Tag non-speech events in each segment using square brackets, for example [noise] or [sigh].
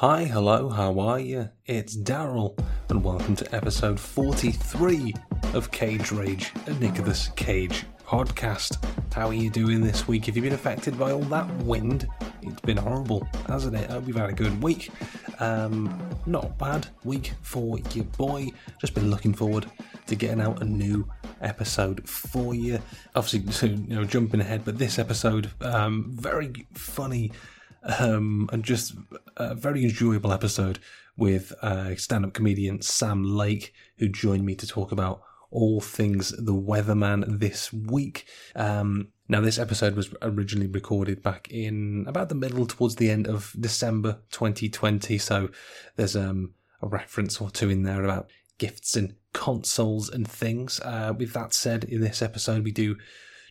Hi, hello, how are you? It's Daryl, and welcome to episode 43 of Cage Rage, a Nicolas Cage podcast. How are you doing this week? Have you been affected by all that wind? It's been horrible, hasn't it? I hope you've had a good week. Um, not bad week for your boy. Just been looking forward to getting out a new episode for you. Obviously, [laughs] you know, jumping ahead, but this episode, um, very funny um, and just a very enjoyable episode with uh, stand-up comedian Sam Lake, who joined me to talk about all things the Weatherman this week. Um, now, this episode was originally recorded back in about the middle towards the end of December 2020, so there's um, a reference or two in there about gifts and consoles and things. Uh, with that said, in this episode, we do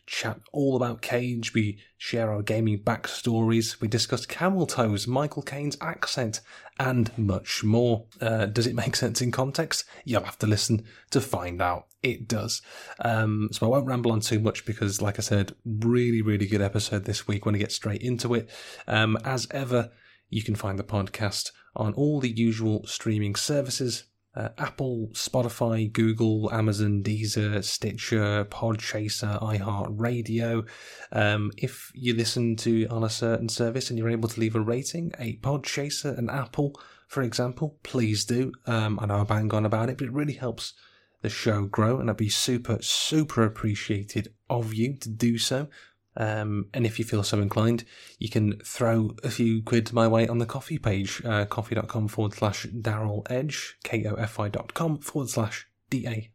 chat all about Cage. We share our gaming backstories. We discuss camel toes, Michael Caine's accent, and much more. Uh, does it make sense in context? You'll have to listen to find out. It does. Um, so I won't ramble on too much because, like I said, really, really good episode this week. Want to get straight into it. Um, as ever, you can find the podcast on all the usual streaming services uh, Apple, Spotify, Google, Amazon, Deezer, Stitcher, Podchaser, iHeartRadio. Um, if you listen to on a certain service and you're able to leave a rating, a Podchaser, an Apple, for example, please do. Um, I know I bang on about it, but it really helps the show grow, and I'd be super, super appreciated of you to do so. Um, and if you feel so inclined, you can throw a few quid my way on the Ko-fi page, uh, Ko-fi.com forward slash Daryl Edge, K-O-F-I dot com forward slash D-A-R-R-Y-L-E-D-G-E.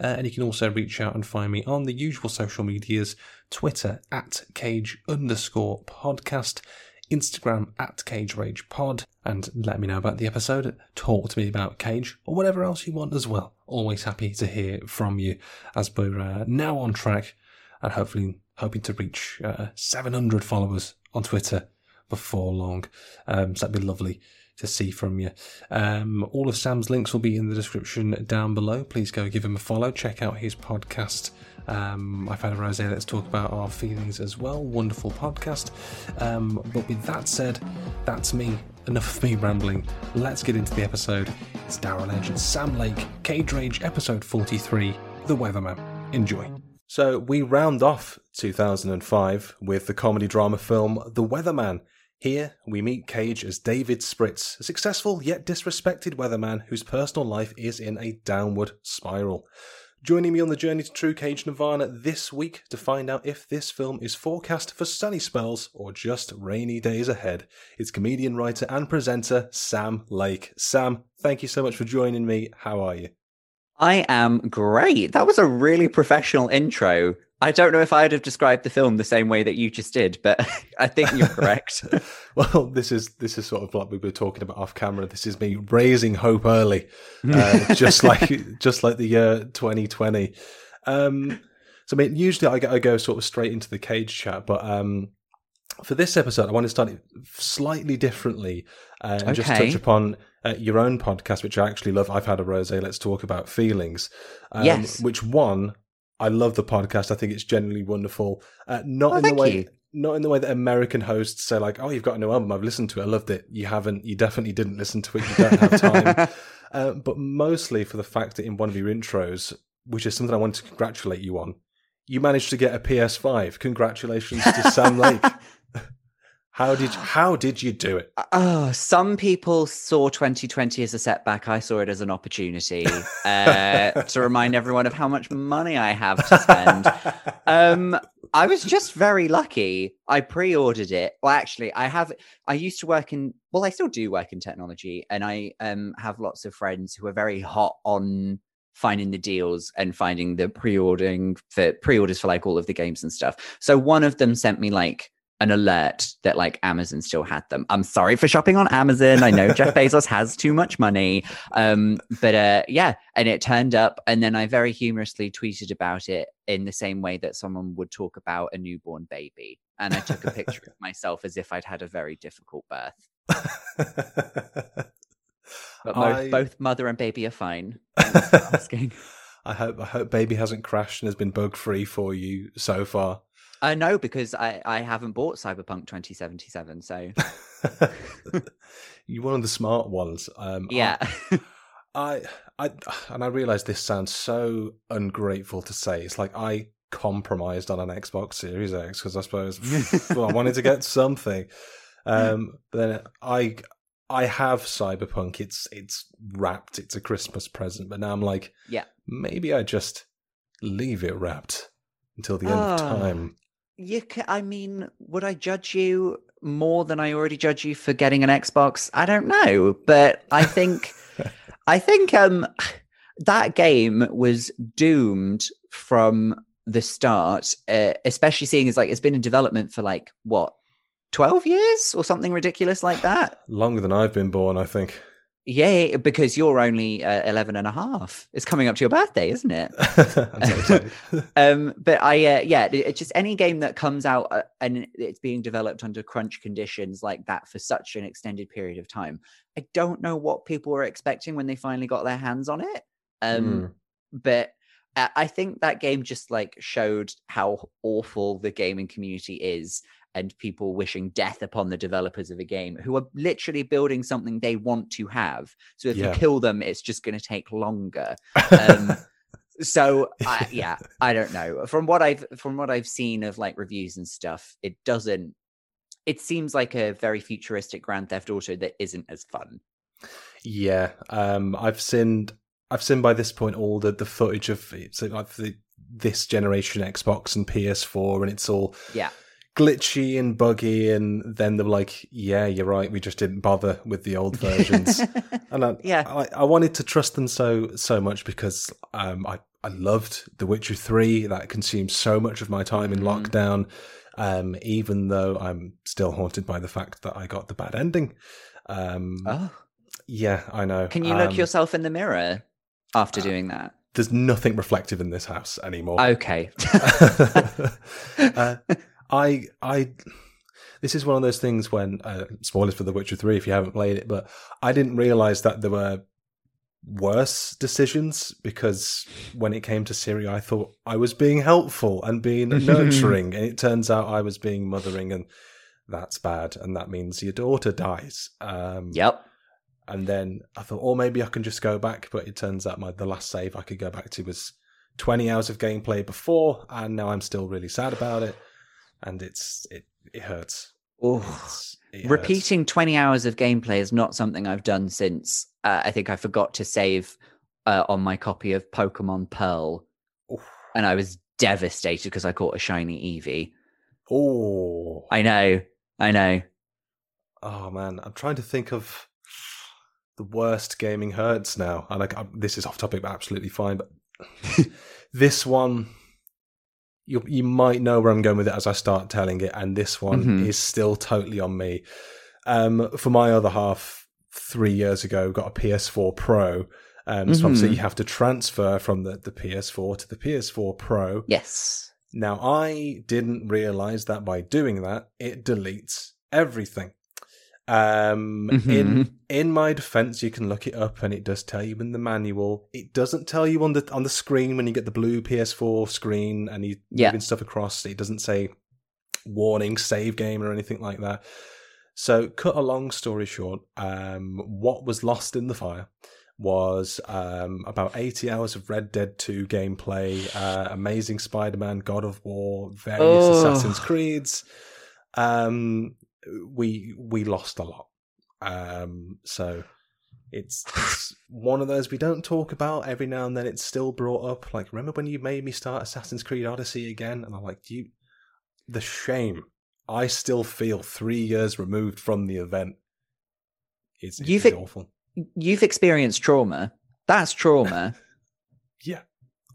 Uh, and you can also reach out and find me on the usual social medias, Twitter at cage underscore podcast, Instagram at Cage Rage Pod, and let me know about the episode. Talk to me about Cage or whatever else you want as well. Always happy to hear from you as we're uh, now on track and hopefully hoping to reach uh, 700 followers on Twitter before long. Um, so that'd be lovely to see from you. Um, all of Sam's links will be in the description down below. Please go give him a follow. Check out his podcast. Um, I've had a rose. Let's talk about our feelings as well. Wonderful podcast. Um, but with that said, that's me. Enough of me rambling. Let's get into the episode. It's Daryl Edge and Sam Lake, Cage Rage, episode 43, The Weatherman. Enjoy. So we round off 2005 with the comedy drama film The Weatherman. Here, we meet Cage as David Spritz, a successful yet disrespected weatherman whose personal life is in a downward spiral. Joining me on the journey to True Cage Nirvana this week to find out if this film is forecast for sunny spells or just rainy days ahead, is comedian, writer, and presenter Sam Lake. Sam, thank you so much for joining me. How are you? I am great. That was a really professional intro. I don't know if I'd have described the film the same way that you just did, but [laughs] I think you're correct. [laughs] well, this is this is sort of like we were talking about off camera. This is me raising hope early, uh, [laughs] just like just like the year 2020. Um, so I mean, usually I go, I go sort of straight into the cage chat, but um, for this episode, I want to start it slightly differently uh, and just touch upon uh, your own podcast, which I actually love. I've had a rose. Let's talk about feelings. Um, Yes. Which one? I love the podcast. I think it's genuinely wonderful. Uh, not Oh, in the way. you. Not in the way that American hosts say, like, "Oh, you've got a new album. I've listened to it. I loved it." You haven't. You definitely didn't listen to it. You don't have time. [laughs] uh, but mostly for the fact that in one of your intros, which is something I wanted to congratulate you on, you managed to get a PS5. Congratulations to Sam Lake. [laughs] How did how did you do it? Oh, some people saw 2020 as a setback. I saw it as an opportunity uh, to remind everyone of how much money I have to spend. [laughs] Um, I was just very lucky. I pre-ordered it. Well, actually, I have. I used to work in. Well, I still do work in technology, and I um have lots of friends who are very hot on finding the deals and finding the pre-ordering for pre-orders for like all of the games and stuff. So one of them sent me like an alert that like Amazon still had them. I'm sorry for shopping on Amazon. I know Jeff [laughs] Bezos has too much money. Um, but uh, yeah, and it turned up, and then I very humorously tweeted about it in the same way that someone would talk about a newborn baby. And I took a picture of [laughs] myself as if I'd had a very difficult birth. [laughs] But I- both mother and baby are fine. Asking. I hope I hope baby hasn't crashed and has been bug free for you so far. I know because I, I haven't bought Cyberpunk 2077. So [laughs] You're one of the smart ones. Um, yeah. [laughs] I, I, and I realize this sounds so ungrateful to say. It's like I compromised on an Xbox Series X because I suppose [laughs] well, I wanted to get something. Um, but then I, I have Cyberpunk. It's it's wrapped. It's a Christmas present. But now I'm like, Yeah. maybe I just leave it wrapped until the end of Ah. time. You ca I mean, would I judge you more than I already judge you for getting an Xbox? I don't know, but I think [laughs] I think um that game was doomed from the start, uh, especially seeing as like it's been in development for like what 12 years or something ridiculous like that. Longer than I've been born, I think. Yeah, because you're only uh, 11 and a half. It's coming up to your birthday, isn't it? [laughs] I'm so excited. [laughs] um but i uh, yeah it- it's just any game that comes out uh, and it's being developed under crunch conditions like that for such an extended period of time i don't know what people were expecting when they finally got their hands on it um Mm. but I think that game just like showed how awful the gaming community is and people wishing death upon the developers of a game who are literally building something they want to have. So if Yeah. you kill them, it's just going to take longer. [laughs] Um, so I, [laughs] yeah, I don't know. From what I've from what I've seen of like reviews and stuff, it doesn't. It seems like a very futuristic Grand Theft Auto that isn't as fun. Yeah, um, I've seen I've seen by this point all the the footage of it's like the this generation Xbox and PS4, and it's all Yeah. Glitchy and buggy. And then they're like, "Yeah, you're right. We just didn't bother with the old versions." [laughs] and I, Yeah. I, I wanted to trust them so so much because um, I I loved The Witcher Three. That consumed so much of my time in Mhm. lockdown. Um, even though I'm still haunted by the fact that I got the bad ending. Um, Oh, yeah, I know. can you look Um, yourself in the mirror after doing that? There's nothing reflective in this house anymore. Okay. [laughs] uh, [laughs] I, I, this is one of those things when uh, spoilers for The Witcher Three if you haven't played it, but I didn't realize that there were worse decisions because when it came to Ciri, I thought I was being helpful and being [laughs] nurturing, and it turns out I was being mothering, and that's bad, and that means your daughter dies. Um, yep. and then I thought, oh, maybe I can just go back. But it turns out my the last save I could go back to was 20 hours of gameplay before, and now I'm still really sad about it, and it's it it hurts. Oh. It hurts. Repeating 20 hours of gameplay is not something I've done since uh, I think I forgot to save uh, on my copy of Pokemon Pearl. Oof. And I was devastated because I caught a shiny Eevee. Oh, I know. I know. oh man, I'm trying to think of the worst gaming hurts now, and like I, this is off topic, but absolutely fine. But [laughs] this one. You, you might know where I'm going with it as I start telling it, and this one Mhm. is still totally on me. Um, for my other half, three years ago, got a PS4 Pro. Um, so obviously you have to transfer from the, the PS4 to the PS4 Pro. Yes. Now I didn't realize that by doing that, it deletes everything. Um, in Mhm. in my defense, you can look it up, and it does tell you in the manual. It doesn't tell you on the on the screen when you get the blue PS4 screen and you Yeah. moving stuff across. It doesn't say warning, save game, or anything like that. So, cut a long story short, um, what was lost in the fire was um, about 80 hours of Red Dead 2 gameplay, uh, Amazing Spider Man, God of War, various Oh. Assassin's Creeds. Um, we we lost a lot. Um, so it's, it's one of those we don't talk about. Every now and then it's still brought up. Like, remember when you made me start Assassin's Creed Odyssey again? And I'm like, you, the shame. I still feel three years removed from the event. It's, You've awful. You've experienced trauma. That's trauma. [laughs] Yeah,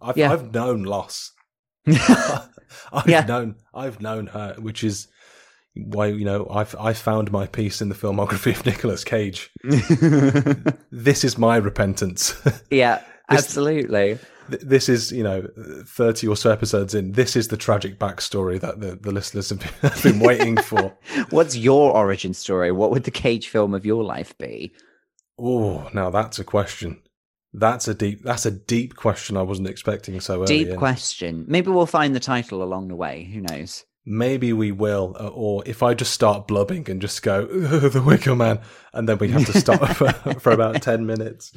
I've Yeah. I've known loss. [laughs] [laughs] I've Yeah. known I've known her, which is why you know I've I found my peace in the filmography of [laughs] Nicolas Cage. [laughs] This is my repentance. [laughs] yeah, This- absolutely. Th- this is you know thirty or so episodes in. This is the tragic backstory that the, the listeners have been, have been waiting for. What's your origin story? What would the Cage film of your life be? Oh, now that's a question. That's a deep. That's a deep question. I wasn't expecting so early. Deep in. question. Maybe we'll find the title along the way. Who knows? Maybe we will, uh, or if I just start blubbing and just go the Wicker Man, and then we have to stop [laughs] for, for about ten minutes.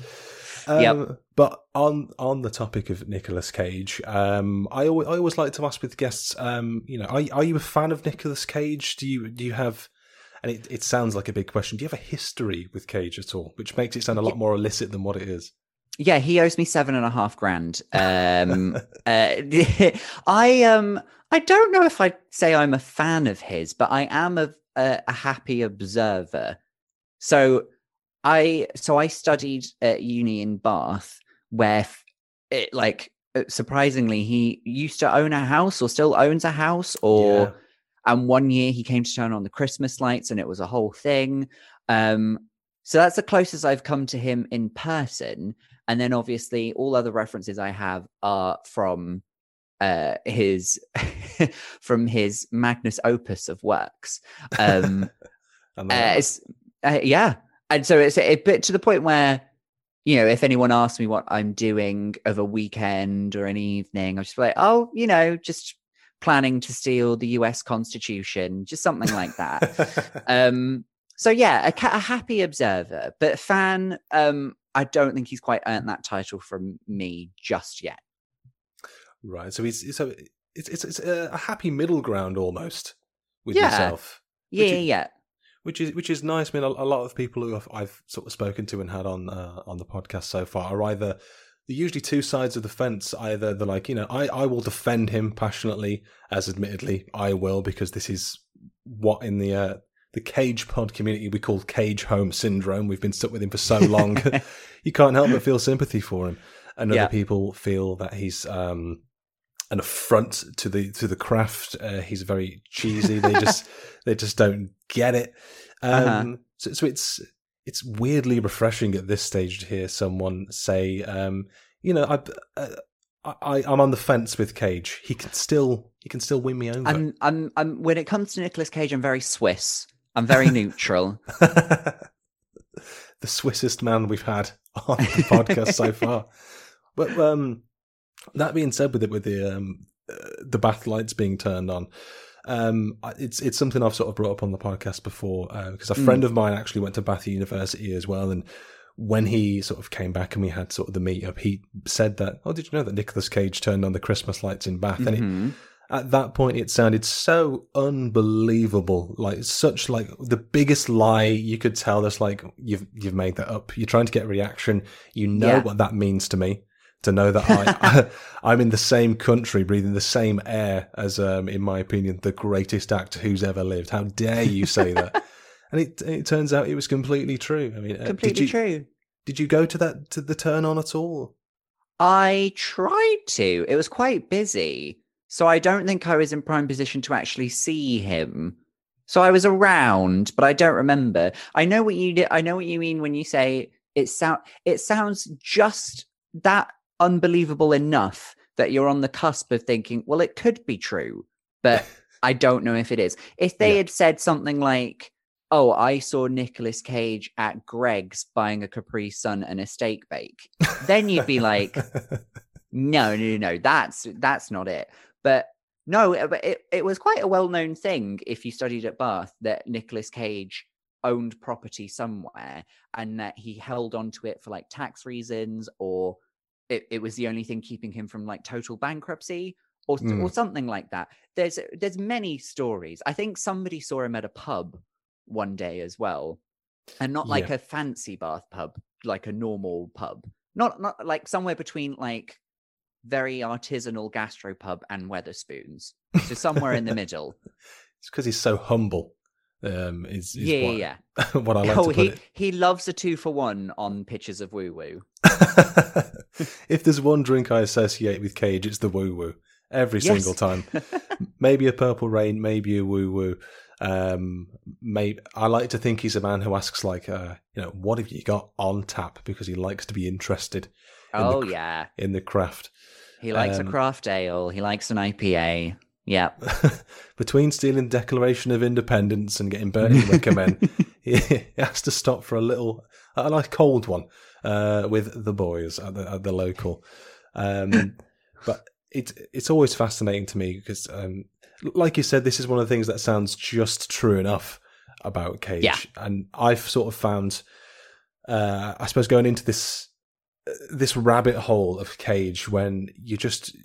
Um, Yep. But on on the topic of Nicolas Cage, um, I always, I always like to ask with guests, um, you know, are are you a fan of Nicolas Cage? Do you do you have? And it, it sounds like a big question. Do you have a history with Cage at all, which makes it sound a lot more illicit than what it is? Yeah, he owes me seven and a half grand. Um, [laughs] uh, [laughs] I um, I don't know if I'd say I'm a fan of his, but I am a, a, a happy observer. So I so I studied at uni in Bath, where it like uh, surprisingly he used to own a house or still owns a house or and one year he came to turn on the christmas lights and it was a whole thing um so that's the closest i've come to him in person and then obviously all other references i have are from uh his [laughs] from his magnus opus of works. Um [laughs] uh, uh, yeah. And so it's a bit to the point where you know if anyone asks me what i'm doing of a weekend or an evening I'm just like oh you know just planning to steal the us constitution just something like that. [laughs] Um so yeah a, a happy observer but fan um i don't think he's quite earned that title from me just yet right. So he's so it's it's, it's a happy middle ground almost with Yeah. yourself. yeah yeah yeah which is which is nice. I mean, a, a lot of people who I've, I've sort of spoken to and had on uh, on the podcast so far are either they're usually two sides of the fence. Either they're like, you know, I I will defend him passionately, as admittedly I will because this is what in the uh, the cage pod community we call cage home syndrome. We've been stuck with him for so long, [laughs] you can't help but feel sympathy for him. And other Yeah. people feel that he's um, an affront to the to the craft. Uh, he's very cheesy. They just [laughs] they just don't get it. Um, Uh-huh. so, so it's it's weirdly refreshing at this stage to hear someone say, um, you know, I, uh, I I'm on the fence with Cage. He can still he can still win me over. I'm, I'm i'm when it comes to Nicolas cage i'm very swiss i'm very neutral [laughs] the Swissest man we've had on the podcast so far. [laughs] But um, that being said, with it with the um, uh, the bath lights being turned on, um, it's it's something I've sort of brought up on the podcast before because a friend of mine actually went to Bath University as well, and when he sort of came back and we had sort of the meetup, he said that, "Oh, did you know that Nicolas Cage turned on the Christmas lights in Bath?" And it, Mhm. At that point it sounded so unbelievable like such like the biggest lie you could tell that's like you've you've made that up you're trying to get a reaction you know Yeah. what that means to me to know that [laughs] I, I'm in the same country, breathing the same air as, um, in my opinion, the greatest actor who's ever lived. How dare you say that? [laughs] and it it turns out it was completely true. I mean, uh, completely did you, true Did you go to that to the turn on at all? I tried to. It was quite busy. So I don't think I was in prime position to actually see him. So I was around, but I don't remember. I know what you did. I know what you mean when you say it sound it sounds just that unbelievable enough that you're on the cusp of thinking, well, it could be true, but [laughs] I don't know if it is. If they Yeah. had said something like, Oh, I saw Nicolas Cage at Greggs buying a Capri Sun and a steak bake. Then you'd be like, [laughs] no, no, no, that's that's not it. But no, it- but it, it was quite a well-known thing if you studied at Bath that Nicolas Cage owned property somewhere and that he held on to it for like tax reasons or it, it was the only thing keeping him from like total bankruptcy or s- or Mm. something like that. There's there's many stories. I think somebody saw him at a pub one day as well. And not like Yeah. a fancy Bath pub, like a normal pub. Not not like somewhere between like very artisanal gastropub and Wetherspoons. [laughs] So somewhere in the middle. It's because he's so humble. Um, is, is yeah, what, yeah. [laughs] what I like oh, to put he it. he loves a two for one on pictures of woo woo. [laughs] if there's one drink I associate with Cage, it's the woo woo every Yes. single time. maybe a purple rain, maybe a woo woo. Um, maybe I like to think he's a man who asks like, uh, you know, what have you got on tap because he likes to be interested in Oh cr- yeah, in the craft. He likes Um, a craft ale. He likes an IPA. Yeah. [laughs] Between stealing the Declaration of Independence and getting Bertie Wickerman, [laughs] he has to stop for a little, a nice cold one uh, with the boys at the, at the local. Um, [laughs] but it's it's always fascinating to me because, um, like you said, this is one of the things that sounds just true enough about Cage, Yeah. and I've sort of found, uh, I suppose, going into this this rabbit hole of Cage when you just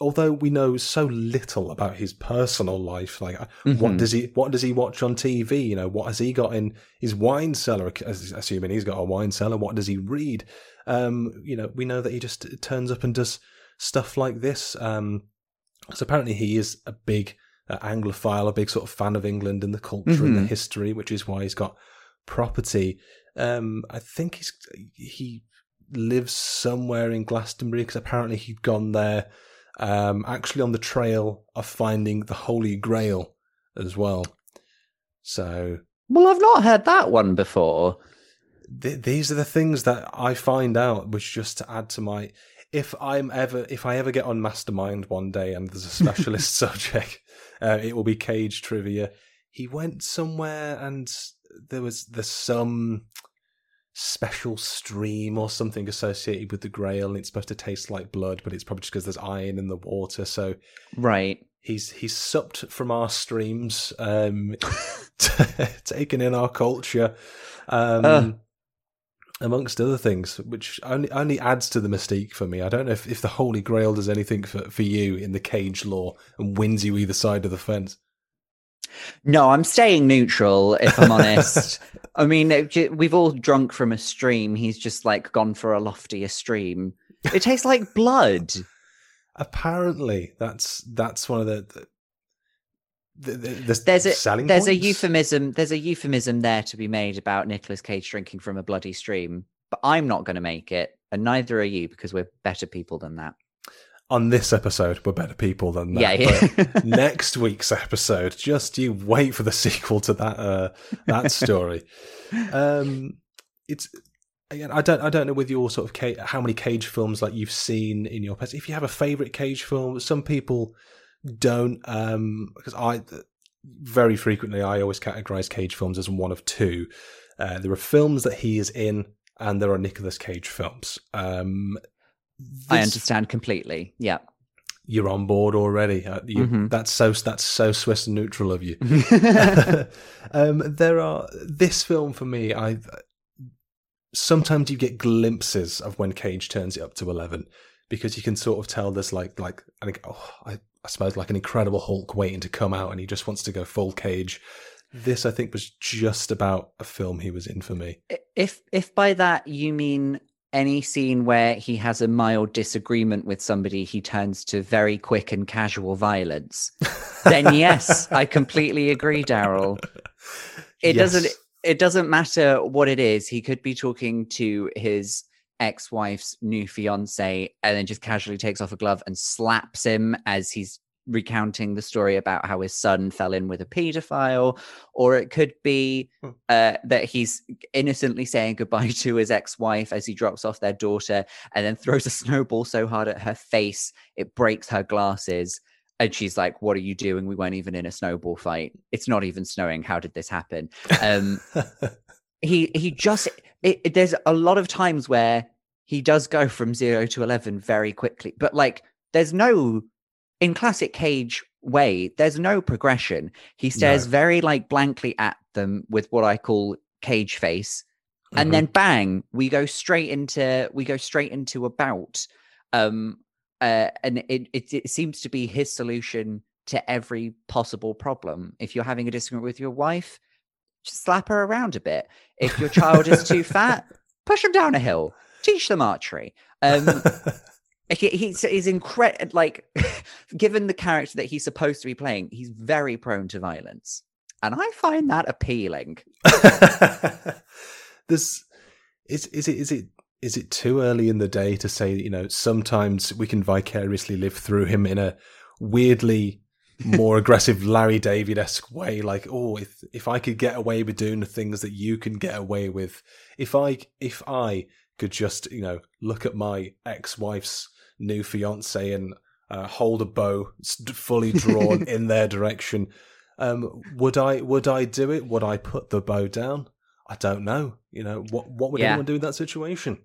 although we know so little about his personal life like uh, what does he what does he watch on TV you know what has he got in his wine cellar? Assuming he's got a wine cellar what does he read? Um you know we know that he just turns up and does stuff like this um so apparently he is a big uh, anglophile a big sort of fan of England and the culture and the Mhm. history which is why he's got property. Um I think he's he lives somewhere in Glastonbury because apparently he'd gone there um, actually on the trail of finding the Holy Grail as well. So Well, I've not heard that one before. th- these are the things that I find out, which just to add to my. If I'm ever, if I ever get on Mastermind one day and there's a specialist [laughs] subject, uh, it will be Cage trivia. He went somewhere and there was there's some special stream or something associated with the Grail, and it's supposed to taste like blood, but it's probably just because there's iron in the water. So Right. he's he's supped from our streams, um, [laughs] [laughs] taken in our culture, um, Uh. amongst other things, which only only adds to the mystique for me. I don't know if, if the Holy Grail does anything for, for you in the cage law and wins you either side of the fence. No, I'm staying neutral, if I'm honest. [laughs] I mean, it we've all drunk from a stream. He's just like gone for a loftier stream. It tastes like blood. Apparently, that's that's one of the. the, the, the There's a selling there's a euphemism. There's a euphemism there to be made about Nicolas Cage drinking from a bloody stream. But I'm not going to make it, and neither are you, because we're better people than that. On this episode, we're better people than that. Yeah, yeah. But [laughs] next week's episode, just you wait for the [laughs] sequel to that uh, that story. Um, it's again, I don't I don't know with your sort of ca- how many cage films like you've seen in your past. If you have a favorite cage film, some people don't. Um, because I very frequently I always categorize cage films as one of two. Uh, there are films that he is in, and there are Nicolas Cage films. Um, I understand completely. Yeah. you're on board already. Uh, you, Mhm. That's so that's so Swiss neutral of you. [laughs] [laughs] um, there are this film for me. I sometimes you get glimpses of when Cage turns it up to eleven because you can sort of tell there's like like I think oh, I, I suppose like an Incredible Hulk waiting to come out, and he just wants to go full Cage. This I think was just about a film he was in for me. If if by that you mean any scene where he has a mild disagreement with somebody he turns to very quick and casual violence. Then [laughs] yes i completely agree daryl. It doesn't it doesn't matter what it is. He could be talking to his ex-wife's new fiance and then just casually takes off a glove and slaps him as he's recounting the story about how his son fell in with a pedophile or it could be Hmm. uh, that he's innocently saying goodbye to his ex-wife as he drops off their daughter and then throws a snowball so hard at her face it breaks her glasses. And she's like what are you doing? We weren't even in a snowball fight. It's not even snowing. How did this happen? Um [laughs] he he just it, it- there's a lot of times where he does go from 0 to 11 very quickly but like there's no in classic cage way there's no progression. He stares No. very like blankly at them with what i call cage face and Mhm. then bang we go straight into we go straight into a bout. Um uh and it, it it seems to be his solution to every possible problem. If you're having a disagreement with your wife just slap her around a bit. If your child is too [laughs] fat push them down a hill. Teach them archery. Um [laughs] he, he's he's incredible like [laughs] given the character that he's supposed to be playing he's very prone to violence and I find that appealing. [laughs] There's is is it is it is it too early in the day to say you know sometimes we can vicariously live through him in a weirdly more [laughs] aggressive Larry David esque way like oh if if I could get away with doing the things that you can get away with if I if I could just you know look at my ex wife's new fiance and uh, hold a bow fully drawn [laughs] in their direction. Um, would I would I do it? Would I put the bow down? I don't know you know what what would Yeah. anyone do in that situation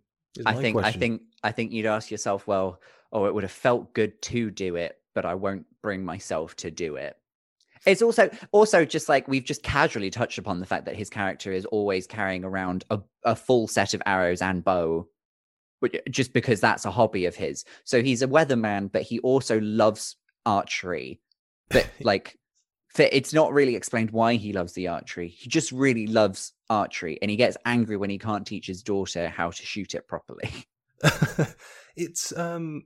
I think I think I think you'd ask yourself, well, oh, it would have felt good to do it, but I won't bring myself to do it. It's also also just like we've just casually touched upon the fact that his character is always carrying around a, a full set of arrows and bow, just because that's a hobby of his. So he's a weatherman, but he also loves archery. But [laughs] like, it's not really explained why he loves the archery. He just really loves archery, and he gets angry when he can't teach his daughter how to shoot it properly. [laughs] [laughs] it's um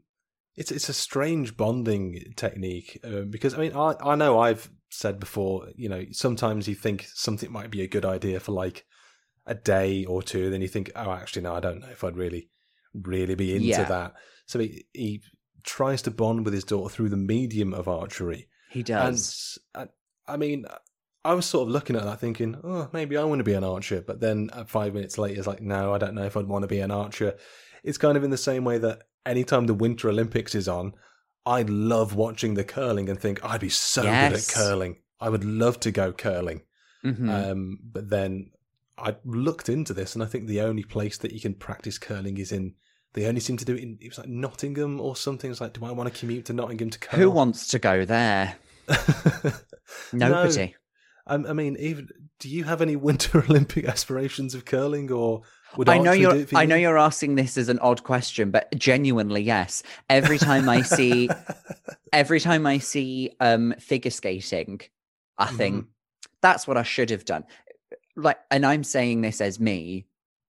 it's it's a strange bonding technique uh, because I mean I I know I've said before you know sometimes you think something might be a good idea for like a day or two then you think oh actually no I don't know if I'd really really be into Yeah. that so he he tries to bond with his daughter through the medium of archery He and does. I, I mean I was sort of looking at that thinking oh maybe I want to be an archer but then uh, five minutes later it's like no I don't know if I'd want to be an archer it's kind of in the same way that anytime the Winter Olympics is on, I love watching the curling and think I'd be so good at curling. I would love to go curling. Mhm. Um, but then I looked into this, and I think the only place that you can practice curling is in. They only seem to do it in. It was like Nottingham or something. It's like, do I want to commute to Nottingham to curl? Who wants to go there? [laughs] No. Nobody. I, I mean, even do you have any Winter [laughs] Olympic aspirations of curling, or would I know you're. for I know you? you're asking this as an odd question, but genuinely, yes. Every time I see, [laughs] every time I see um figure skating, I think Mm-hmm. that's what I should have done. Like, and I'm saying this as me,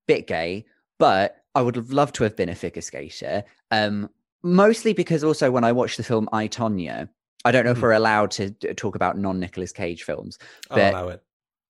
bit gay, but I would have loved to have been a figure skater. Um, mostly because also when I watched the film I Tonya, I don't know if Mhm. we're allowed to talk about non Nicolas Cage films. I'll allow it.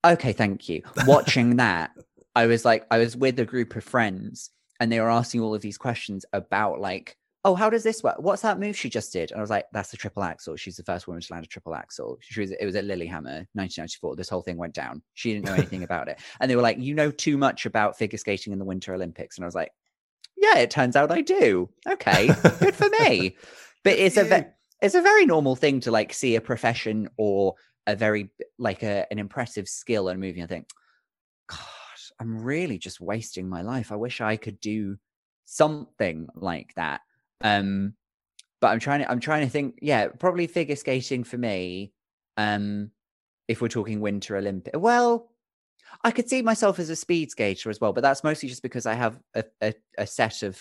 Okay, thank you. Watching [laughs] that, I was like, I was with a group of friends and they were asking all of these questions about, like, oh, how does this work? What's that move she just did? And I was like, that's the triple axel. She's the first woman to land a triple axel. She was, it was at Lillehammer, 1994. This whole thing went down. She didn't know anything [laughs] about it. And they were like, you know too much about figure skating in the Winter Olympics. And I was like, yeah, it turns out I do. Okay, good for me. [laughs] But it's a, ve- it's a very normal thing to like see a profession or a very like a, an impressive skill in a movie and think god i'm really just wasting my life i wish i could do something like that um but i'm trying to i'm trying to think yeah probably figure skating for me um if we're talking winter olympic well i could see myself as a speed skater as well but that's mostly just because i have a, a, a set of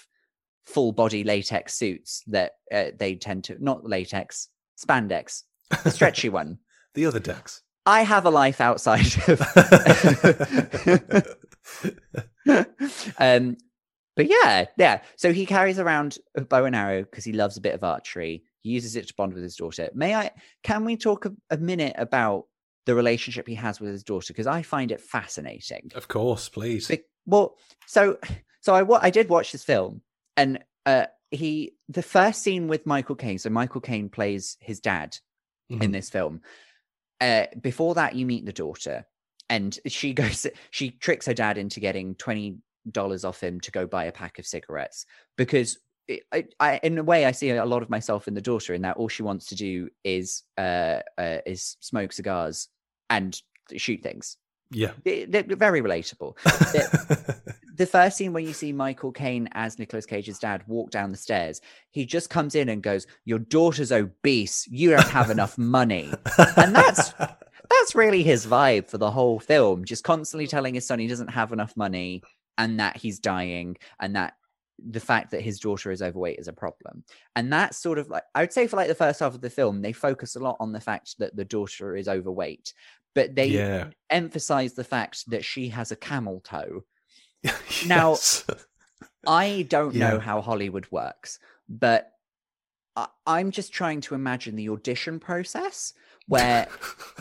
full body latex suits that uh, they tend to not latex spandex the stretchy [laughs] one the other decks. I have a life outside [laughs] of. [laughs] um, but yeah, yeah. So he carries around a bow and arrow because he loves a bit of archery. He uses it to bond with his daughter. May I? Can we talk a, a minute about the relationship he has with his daughter? Because I find it fascinating. Of course, please. Be- well, so so I wa- I did watch this film, and uh, he the first scene with Michael Caine. So Michael Caine plays his dad in Mhm. this film. Uh, before that, you meet the daughter, and she [laughs] goes. She tricks her dad into getting twenty dollars off him to go buy a pack of cigarettes because. I, I, in a way, I see a lot of myself in the daughter in that all she wants to do is uh, uh, is smoke cigars and shoot things. Yeah. They- They're very relatable [laughs] the first scene when you see Michael Caine as Nicolas Cage's dad walk down the stairs, he just comes in and goes, "Your daughter's obese. You don't have enough money." And that's- [laughs] That's really his vibe for the whole film. Just constantly telling his son he doesn't have enough money and that he's dying and that the fact that his daughter is overweight is a problem. And that's sort of like I would say for like the first half of the film, they focus a lot on the fact that the daughter is overweight, but they yeah. emphasize the fact that she has a camel toe. [laughs] Now- [laughs] I don't Yeah. know how Hollywood works, but I, I'm just trying to imagine the audition process where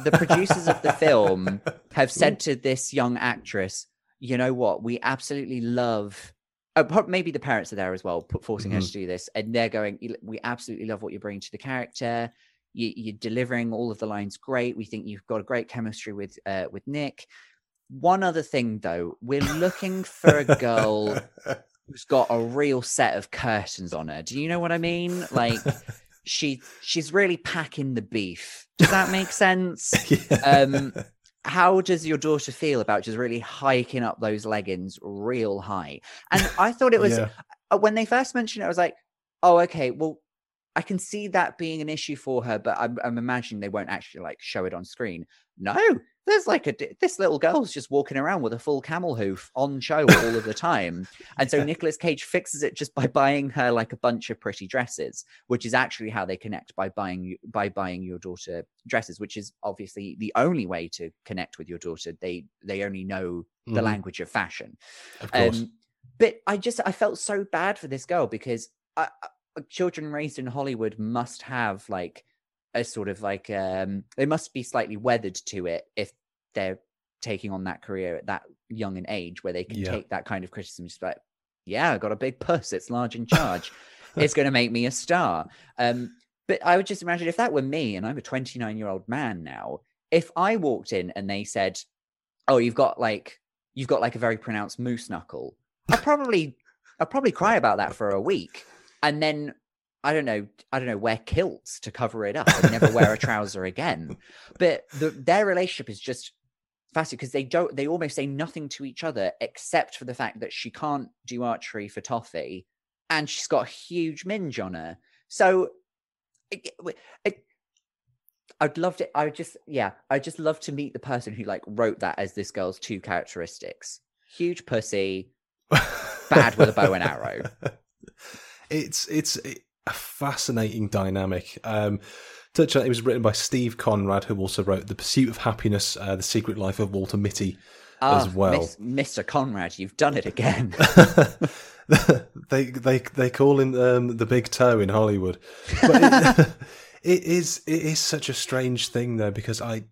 the producers of the film [laughs] have said to this young actress, you know what, we absolutely love. Oh, maybe the parents are there as well, put, forcing her Mhm. to do this, and they're going. We absolutely love what you're bringing to the character. You, you're delivering all of the lines great. We think you've got a great chemistry with uh, with Nick. One other thing, though, we're looking for a girl [laughs] who's got a real set of curtains on her. Do you know what I mean? Like she she's really packing the beef. Does that make sense? [laughs] Um, How does your daughter feel about just really hiking up those leggings real high? And I thought it [laughs] was Yeah. uh, when they first mentioned it, I was like, oh, okay, well, I can see that being an issue for her, but I'm, I'm imagining they won't actually like show it on screen. No, there's like a this little girl's just walking around with a full camel hoof on show all of the time, and so [laughs] Nicolas Cage fixes it just by buying her like a bunch of pretty dresses, which is actually how they connect by buying you by buying your daughter dresses, which is obviously the only way to connect with your daughter. They they only know the Mhm. language of fashion. Of course. Um, but I just I felt so bad for this girl because I, I, children raised in Hollywood must have like a sort of like um they must be slightly weathered to it if they're taking on that career at that young an age where they can Yeah. take that kind of criticism just like yeah I got a big puss it's large in [laughs] charge it's going to make me a star um but I would just imagine if that were me and I'm a 29 year old man now if I walked in and they said oh you've got like you've got like a very pronounced moose knuckle I'd probably I'd probably cry about that for a week and then I don't know I don't know wear kilts to cover it up and never wear a trouser again. [laughs] But the, their relationship is just fascinating because they don't they almost say nothing to each other except for the fact that she can't do archery for toffee and she's got a huge minge on her. So it, it- it- I'd love to I would just yeah I'd just love to meet the person who like wrote that as this girl's two characteristics. Huge pussy bad with a bow and arrow. [laughs] It's it's a fascinating dynamic. Um, touch on it, it was written by Steve Conrad, who also wrote The Pursuit of Happyness, uh, The Secret Life of Walter Mitty. As Ah, well. Miss- Mr. Conrad, you've done it again. [laughs] they they they call him um, the big toe in Hollywood. But it, [laughs] it is it is such a strange thing though because I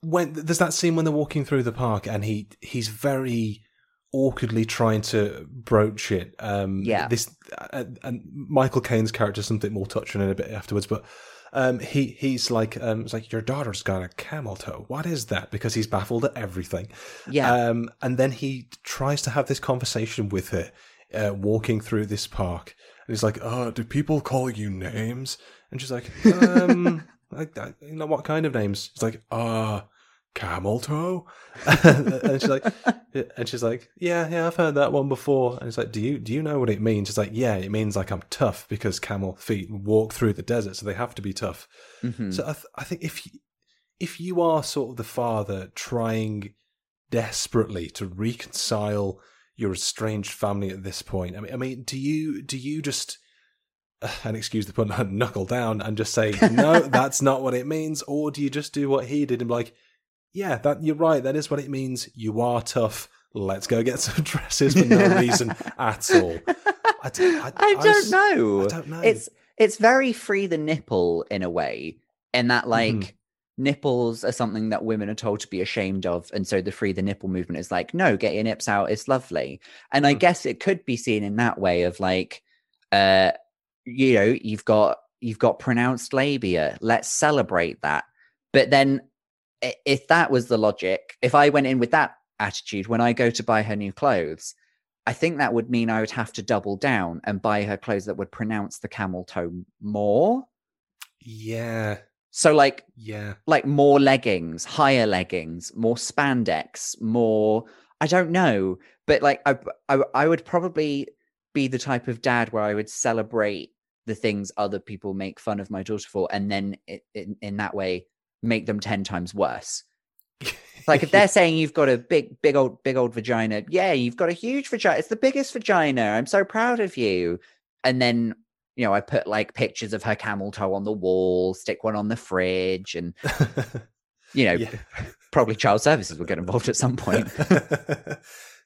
when there's that scene when they're walking through the park and he he's very awkwardly trying to broach it. Um, Yeah. This and, and Michael Caine's character something more touch on it a bit afterwards, but. Um, he he's like um, it's like your daughter's got a camel toe. What is that? Because he's baffled at everything. yeah. Um, and then he tries to have this conversation with her, uh, walking through this park. And he's like, "Oh, do people call you names?" And she's like, [laughs] "Um, I, I, you know what kind of names?" He's like, "Uh, camel toe." [laughs] and she's like, [laughs] and she's like, "Yeah, yeah, I've heard that one before." And he's like, "Do you do you know what it means?" She's like, "Yeah, it means like I'm tough because camel feet walk through the desert, so they have to be tough." Mhm. So I, th- I think if you, if you are sort of the father trying desperately to reconcile your estranged family at this point, I mean, I mean, do you do you just [sighs] and excuse the pun, [laughs] knuckle down and just say no, that's not what it means, or do you just do what he did and be like, yeah, that you're right, that is what it means. You are tough. Let's go get some [laughs] dresses for no [laughs] reason at all. I, d- I- I I don't s- know. I don't know. It's it's very free the nipple in a way, in that like Mhm. nipples are something that women are told to be ashamed of, and so the free the nipple movement is like, no, get your nips out. It's lovely, and I Mhm. guess it could be seen in that way of like, uh, you know, you've got you've got pronounced labia. Let's celebrate that. But then, if that was the logic, if I went in with that attitude when I go to buy her new clothes, I think that would mean I would have to double down and buy her clothes that would pronounce the camel toe more. yeah, So like yeah. like more leggings, higher leggings, more spandex, more I don't know, but like I I, I would probably be the type of dad where I would celebrate the things other people make fun of my daughter for and then it, in, in that way make them 10 times worse. [laughs] Like if they're saying you've got a big, big old, big old vagina, yeah, you've got a huge vagina. It's the biggest vagina. I'm so proud of you. And then, you know, I put like pictures of her camel toe on the wall, stick one on the fridge, and [laughs] you know, Yeah. probably child services will get involved at some point. [laughs]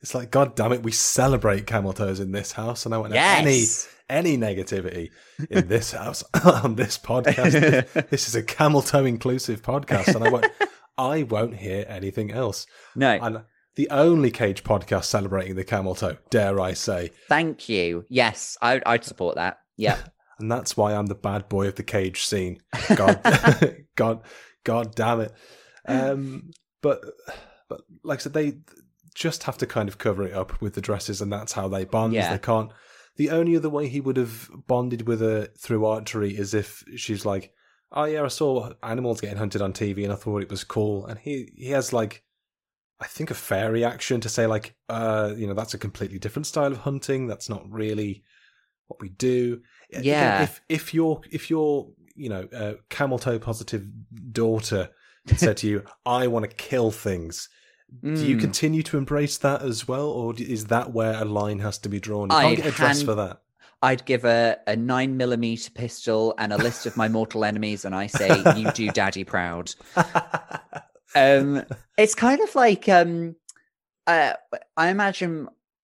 It's like, God damn it, we celebrate camel toes in this house, and I want any Yes. any negativity in [laughs] this house [laughs] on this podcast. this [laughs] is a camel toe inclusive podcast, and I won't I won't hear anything else. No. And the only cage podcast celebrating the camel toe, dare I say. Thank you. Yes, I, I'd support that. Yeah. And that's why I'm the bad boy of the cage scene. God God God damn it. Um but but like I said, they just have to kind of cover it up with the dresses and that's how they bond. Yeah. They can't the only other way he would have bonded with her through archery is if she's like, Oh yeah, I saw animals getting hunted on TV and I thought it was cool and he he has like I think a fair reaction to say like, uh, you know, that's a completely different style of hunting. That's not really what we do. Yeah. if if your if your you know uh, camel toe positive daughter said to you, [laughs] "I want to kill things," do you Mm. continue to embrace that as well, or is that where a line has to be drawn? You I'd can't get a dress hand- for that. I'd give her a nine millimeter pistol and a list of my mortal enemies, and I say, "You do [laughs] Daddy proud." [laughs] Um, it's kind of like um, uh, I imagine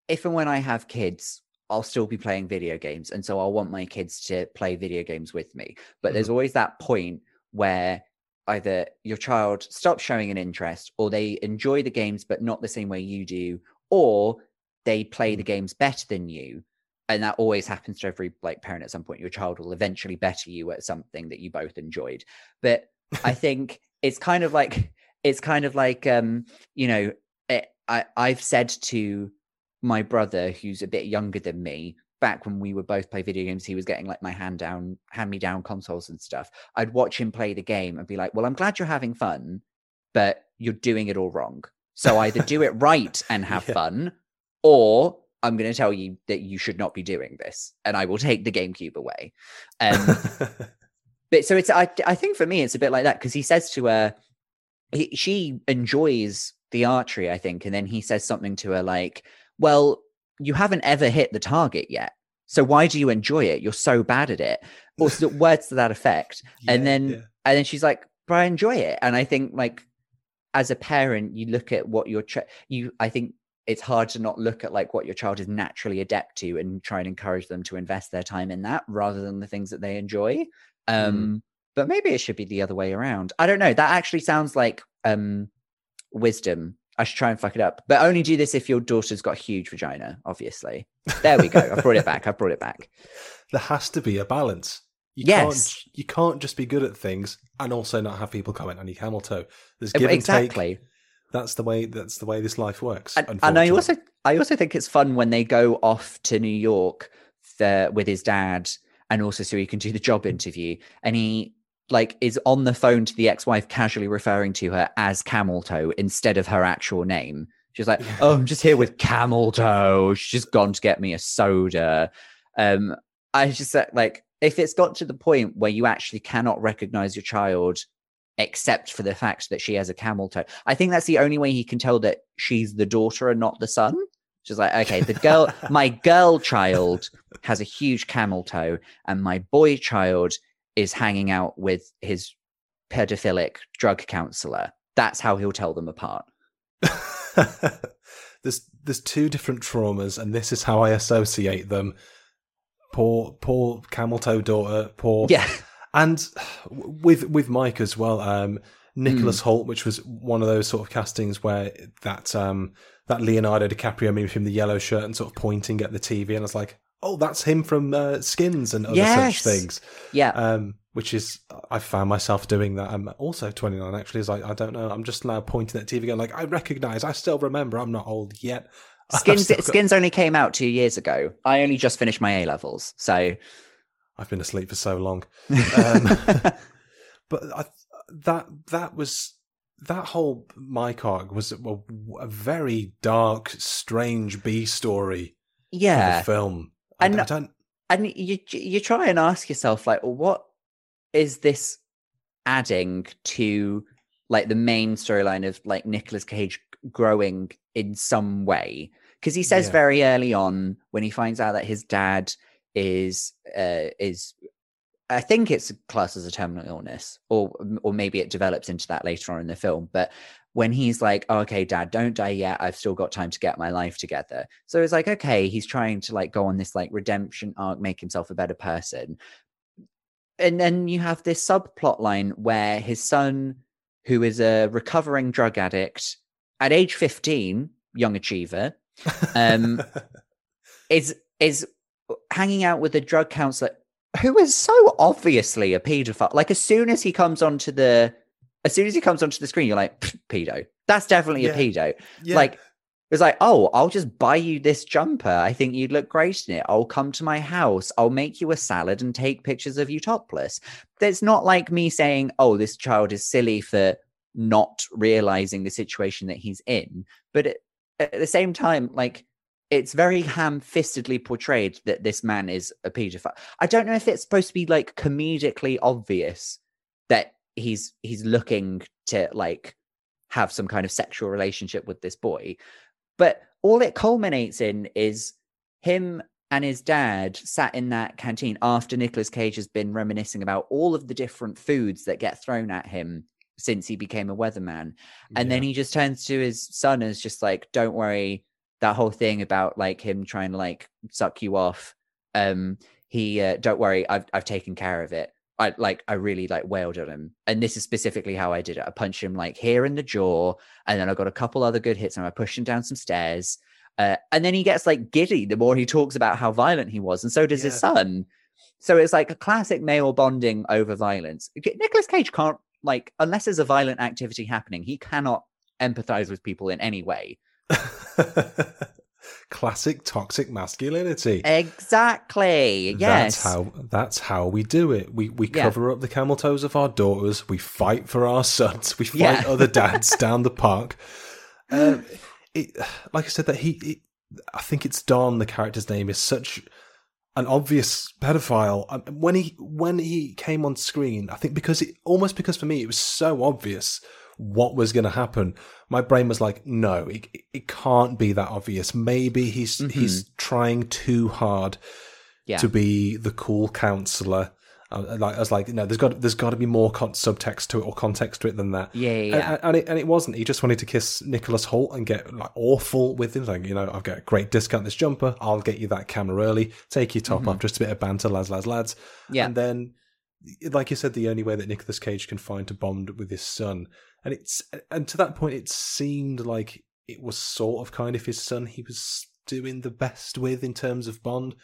if and when I have kids, I'll still be playing video games, and so I'll want my kids to play video games with me. But there's always that point where either your child stops showing an interest, or they enjoy the games but not the same way you do, or they play the games better than you. And that always happens to every like parent at some point. Your child will eventually better you at something that you both enjoyed. But I [laughs] think it's kind of like it's kind of like um you know it, i i've said to my brother who's a bit younger than me back when we would both play video games he was getting like my hand down hand me down consoles and stuff. I'd watch him play the game and be like well i'm glad you're having fun but you're doing it all wrong. So either do it right and [laughs] have Yeah. fun or i'm going to tell you that you should not be doing this and i will take the gamecube away. Um [laughs] but so it's I I think for me it's a bit like that because he says to her, he, she enjoys the archery, I think, and then he says something to her like, "Well, you haven't ever hit the target yet, so why do you enjoy it? You're so bad at it." Or [laughs] words to that effect, and then yeah. and then she's like, "But I enjoy it," and I think like as a parent, you look at what your ch- you I think. It's hard to not look at like what your child is naturally adept to and try and encourage them to invest their time in that rather than the things that they enjoy. Um, but maybe it should be the other way around. I don't know. That actually sounds like um wisdom. I should try and fuck it up, but only do this if your daughter's got a huge vagina. Obviously, there we go. I brought it back. I brought it back. [laughs] there has to be a balance. You Yes. can't you can't just be good at things and also not have people comment on your camel toe. There's give and exactly. take. That's the way. That's the way this life works. And, and I also, I also think it's fun when they go off to New York the, with his dad, and also so he can do the job interview, and he like is on the phone to the ex-wife, casually referring to her as Camel Toe instead of her actual name. She's like, "Oh, I'm just here with Camel Toe. She's just gone to get me a soda." Um, I just uh, like if it's got to the point where you actually cannot recognize your child except for the fact that she has a camel toe. I think that's the only way he can tell that she's the daughter and not the son. She's like, okay, the girl, [laughs] my girl child has a huge camel toe, and my boy child is hanging out with his pedophilic drug counselor. That's how he'll tell them apart. [laughs] there's there's two different traumas, and this is how I associate them. Poor poor camel toe daughter. Poor Yeah. and with with Mike as well. Um. Nicholas Hoult, which was one of those sort of castings where that um that Leonardo DiCaprio meme with him the yellow shirt and sort of pointing at the TV, and I was like, oh, that's him from uh, Skins and other Yes. such things. Yeah. Um, which is I found myself doing that. I'm also 29 actually. Is like I don't know. I'm just now pointing at TV going like I recognize. I still remember. I'm not old yet. [laughs] Skins, got- Skins only came out two years ago. I only just finished my A levels. So, I've been asleep for so long. [laughs] Um, [laughs] but I, that that was that whole Mike arc was a, a very dark, strange B story yeah. the film. I, And- I don't. and you you try and ask yourself like well, what is this adding to like the main storyline of like Nicolas Cage growing in some way because he says Yeah. very early on when he finds out that his dad is uh is I think it's classed as a terminal illness, or or maybe it develops into that later on in the film. But when he's like, oh, "Okay, Dad, don't die yet. I've still got time to get my life together." So it's like, okay, he's trying to like go on this like redemption arc, make himself a better person. And then you have this subplot line where his son, who is a recovering drug addict at age fifteen, young achiever, um, [laughs] is is hanging out with a drug counselor who is so obviously a pedophile. Like as soon as he comes onto the as soon as he comes onto the screen, you're like, pedo. That's definitely Yeah. a pedo. Yeah. Like it's like, oh, I'll just buy you this jumper. I think you'd look great in it. I'll come to my house. I'll make you a salad and take pictures of you topless. It's not like me saying, oh, this child is silly for not realizing the situation that he's in. But at the same time, like it's very ham-fistedly portrayed that this man is a pedophile. I don't know if it's supposed to be like comedically obvious that he's he's looking to like have some kind of sexual relationship with this boy. But all it culminates in is him and his dad sat in that canteen after Nicolas Cage has been reminiscing about all of the different foods that get thrown at him since he became a weatherman. And then he just turns to his son and is just like, Don't worry, that whole thing about like him trying to like suck you off. Um, he uh, don't worry, I've I've taken care of it. I like I really like wailed at him. And this is specifically how I did it. I punched him like here in the jaw, and then I got a couple other good hits and I pushed him down some stairs. Uh, and then he gets like giddy the more he talks about how violent he was, and so does his son. So it's like a classic male bonding over violence. Nicolas Cage can't like unless there's a violent activity happening, he cannot empathize with people in any way. [laughs] [laughs] Classic toxic masculinity. Exactly. Yes. That's how that's how we do it. We we Yeah. cover up the camel toes of our daughters. We fight for our sons. We fight Yeah. other dads [laughs] down the park. Um, it, like I said, that he, it, I think it's Don. The character's name is such an obvious pedophile. Um, When he when he came on screen, I think because it almost because for me it was so obvious what was going to happen. My brain was like, no, it, it can't be that obvious. Maybe he's he's trying too hard Yeah. to be the cool counselor. Uh, like I was like, no, there's got there's got to be more con- subtext to it or context to it than that. Yeah, yeah, And- yeah. And, and it and it wasn't. He just wanted to kiss Nicholas Hoult and get like awful with him. Like, you know, I've got a great discount this jumper. I'll get you that camera early. Take your top off. Just a bit of banter, lads, lads, lads. Mm-hmm. Yeah. And then, like you said, the only way that Nicolas Cage can find to bond with his son, and it's and to that point, it seemed like it was sort of kind of his son he was doing the best with in terms of bond.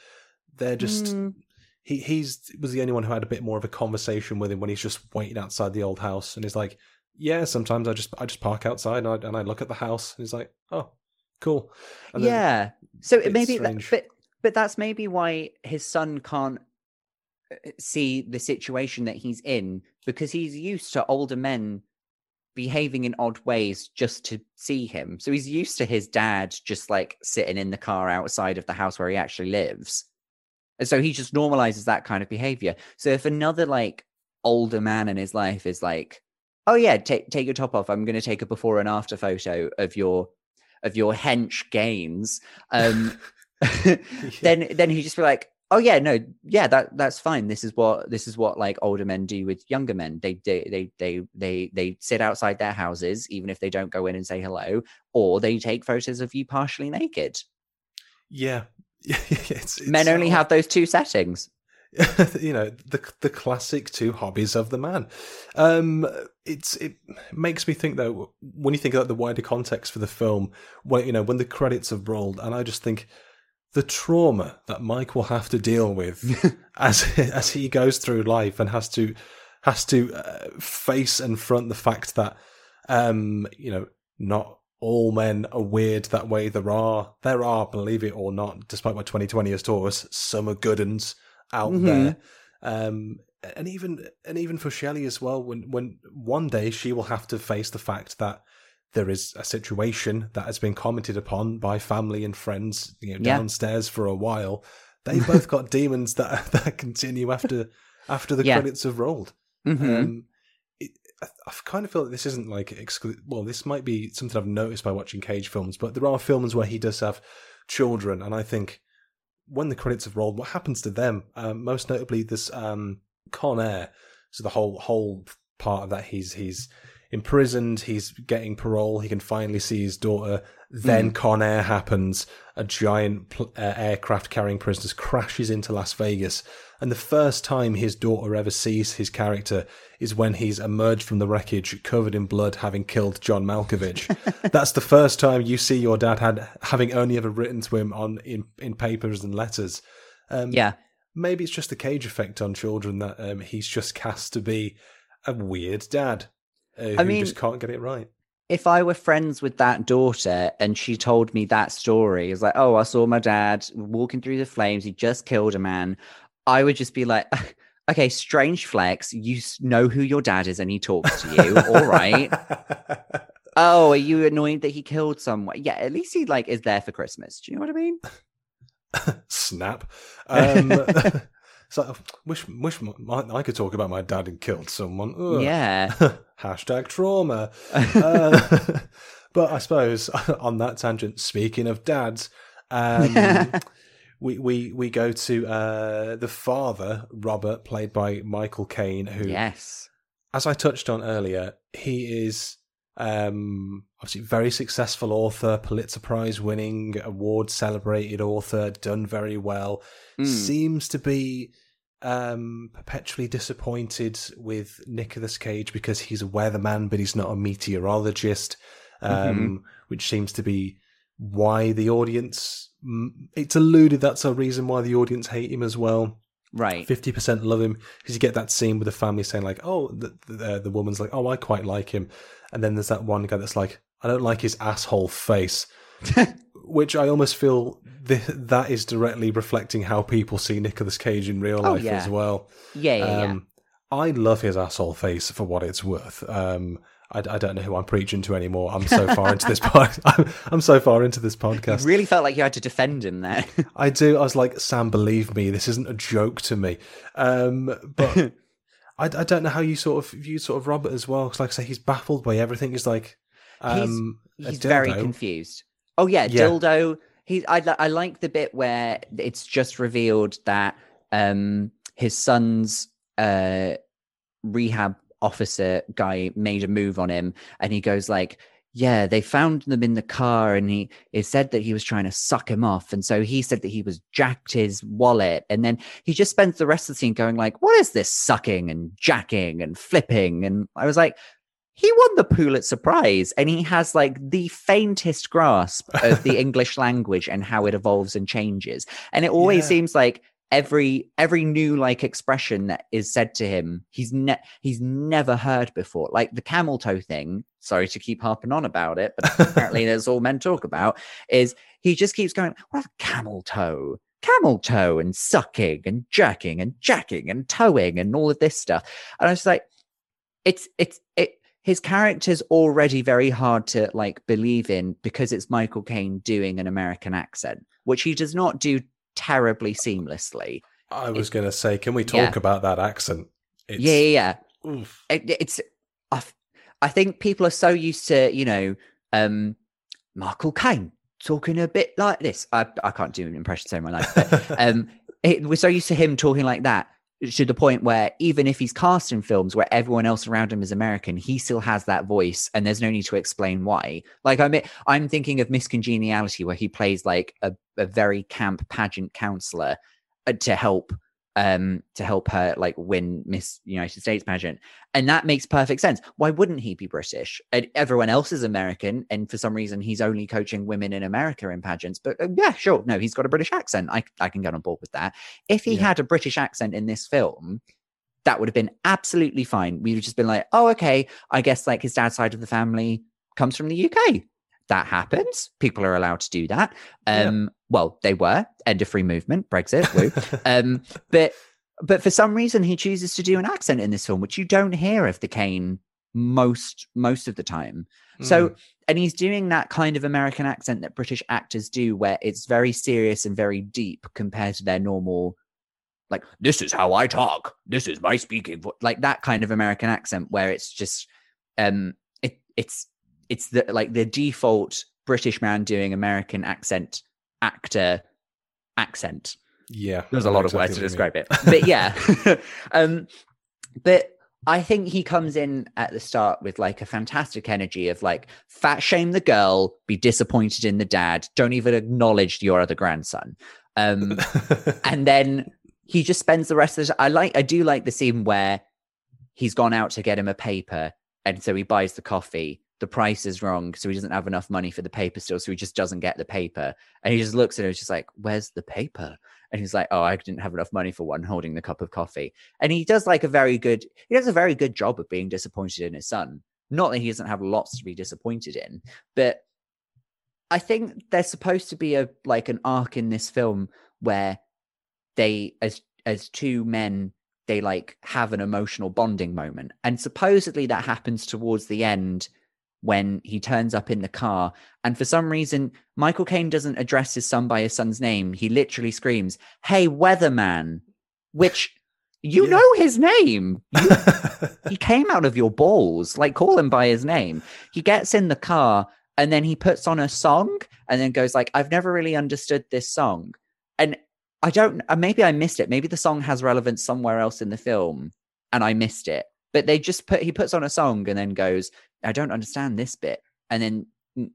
They're just Mm. he he's was the only one who had a bit more of a conversation with him when he's just waiting outside the old house, and he's like, "Yeah, sometimes I just I just park outside and I, and I look at the house." And he's like, "Oh, cool." And yeah. So it maybe, that, but but that's maybe why his son can't uh, see the situation that he's in because he's used to older men behaving in odd ways just to see him. So he's used to his dad just like sitting in the car outside of the house where he actually lives. And so he just normalizes that kind of behavior. So if another like older man in his life is like, "Oh yeah, take take your top off. I'm going to take a before and after photo of your of your hench gains." Um [laughs] [laughs] then then he'd just be like, "Oh yeah, no, yeah, that that's fine. This is what this is what like older men do with younger men. They they they they they they sit outside their houses even if they don't go in and say hello, or they take photos of you partially naked. yeah, [laughs] it's, it's Men only so- have those two settings. [laughs] you know the the classic two hobbies of the man. Um, it's it makes me think though when you think about the wider context for the film, when you know when the credits have rolled, and I just think the trauma that Mike will have to deal with [laughs] as as he goes through life and has to has to uh, face and front the fact that um you know not all men are weird that way there are there are believe it or not despite what 2020 has taught us some are good uns out Mhm. there um and even and even for Shelley as well when when one day she will have to face the fact that there is a situation that has been commented upon by family and friends you know Yeah. downstairs for a while they've both got [laughs] demons that [laughs] that continue after after the Yeah. credits have rolled Mhm. um, it, I, I kind of feel that this isn't like exclu- well, this might be something I've noticed by watching Cage films, but there are films where he does have children, and I think when the credits have rolled, what happens to them? Um, most notably, this um, Con Air. So the whole whole part of that he's he's imprisoned, he's getting parole, he can finally see his daughter. Then Con Air happens. A giant pl- uh, aircraft carrying prisoners crashes into Las Vegas, and the first time his daughter ever sees his character is when he's emerged from the wreckage, covered in blood, having killed John Malkovich. [laughs] That's the first time you see your dad had having only ever written to him on in in papers and letters. Um, Yeah. maybe it's just the cage effect on children that um, he's just cast to be a weird dad uh, who mean- just can't get it right. if I were friends with that daughter and she told me that story, it's like, oh, I saw my dad walking through the flames. He just killed a man. I would just be like, [laughs] okay, strange flex. You know who your dad is and he talks to you. All right. [laughs] Oh, are you annoyed that he killed someone? Yeah, at least he like is there for Christmas. Do you know what I mean? [laughs] Snap. Um, so wish wish my, I could talk about my dad and killed someone. Ugh. Yeah. [laughs] Hashtag trauma. Uh, [laughs] but I suppose [laughs] on that tangent, speaking of dads, um, we, we we go to uh, the father, Robert, played by Michael Caine, who, yes. as I touched on earlier, he is um, obviously very successful author, Pulitzer Prize winning, award celebrated author, done very well. Mm. Seems to be um, perpetually disappointed with Nicolas Cage because he's a weatherman, but he's not a meteorologist, um, which seems to be why the audience. It's alluded that's a reason why the audience hate him as well. Right. Fifty percent love him because you get that scene with the family saying like, "Oh," the, the the woman's like, "Oh, I quite like him," and then there's that one guy that's like, "I don't like his asshole face," [laughs] which I almost feel th- that is directly reflecting how people see Nicolas Cage in real Oh, life yeah. as well. Yeah, yeah, yeah. Um, I love his asshole face for what it's worth. Um, I, I don't know who I'm preaching to anymore. I'm so far into this [laughs] pod. I'm, I'm so far into this podcast. Really felt like you had to defend him there. [laughs] I do. I was like, Sam, believe me, this isn't a joke to me. Um, but [laughs] I, I don't know how you sort of view sort of Robert as well. Because, like I say, he's baffled by everything. He's like, um, a he's very confused. Oh yeah, Yeah. dildo. He, I, I like the bit where it's just revealed that um his son's uh rehab officer guy made a move on him, and he goes like, "Yeah, they found them in the car, and he it said that he was trying to suck him off, and so he said that he was jacked his wallet, and then he just spends the rest of the scene going like, "What is this sucking and jacking and flipping?" And I was like he won the Pulitzer Prize and he has like the faintest grasp of the [laughs] English language and how it evolves and changes. And it always Yeah. seems like every every new like expression that is said to him, he's ne- he's never heard before. Like the camel toe thing. Sorry to keep harping on about it, but [laughs] apparently that's all men talk about. Is he just keeps going, "What camel toe?" Camel toe and sucking and jerking and jacking and towing and all of this stuff. And I was like, it's it's it his character's already very hard to like believe in because it's Michael Caine doing an American accent, which he does not do terribly seamlessly. I was going to say, can we talk Yeah. about that accent? It's, yeah, yeah, yeah. It, it's I, I think people are so used to you know um Michael Caine talking a bit like this. I I can't do an impression so my life, but [laughs] um, it, we're so used to him talking like that to the point where even if he's cast in films where everyone else around him is American, he still has that voice, and there's no need to explain why. Like I'm, I'm thinking of Miss Congeniality, where he plays like a, a very camp pageant counselor uh, to help um to help her like win miss united states pageant. And that makes perfect sense. Why wouldn't he be british? And everyone else is american and for some reason he's only coaching women in america in pageants. But uh, yeah sure. No he's got a british accent. I i can get on board with that. If he Yeah. had a british accent in this film that would have been absolutely fine. We'd have just been like oh okay. I guess like his dad's side of the family comes from the uk that happens. People are allowed to do that. Yeah. Well they were end of free movement brexit woo. [laughs] Um but but for some reason he chooses to do an accent in this film which you don't hear of the Caine most most of the time. So Mm. and he's doing that kind of american accent that british actors do where it's very serious and very deep compared to their normal like this is how i talk. This is my speaking vo-" like that kind of american accent where it's just um it it's it's the like the default british man doing american accent actor accent Yeah, There's a lot of exactly words to what you mean. describe it. But yeah. [laughs] [laughs] um, but I think he comes in at the start with like a fantastic energy of like fat shame the girl, be disappointed in the dad, don't even acknowledge your other grandson. Um, [laughs] and then he just spends the rest of the I like I do like the scene where he's gone out to get him a paper and so he buys the coffee. The price is wrong, so he doesn't have enough money for the paper still, so he just doesn't get the paper. And he just looks at it, just like, Where's the paper? And he's like, Oh, I didn't have enough money for one holding the cup of coffee. And he does like a very good he does a very good job of being disappointed in his son. Not that he doesn't have lots to be disappointed in, but I think there's supposed to be a like an arc in this film where they as as two men they like have an emotional bonding moment and supposedly that happens towards the end when he turns up in the car. And for some reason michael caine doesn't address his son by his son's name. He literally screams hey weatherman which you Yeah. know his name. [laughs] You- he came out of your balls. Like call him by his name. He gets in the car and then he puts on a song and then goes like i've never really understood this song. And i don't uh, maybe i missed it. Maybe the song has relevance somewhere else in the film and i missed it. But they just put he puts on a song and then goes i don't understand this bit. And then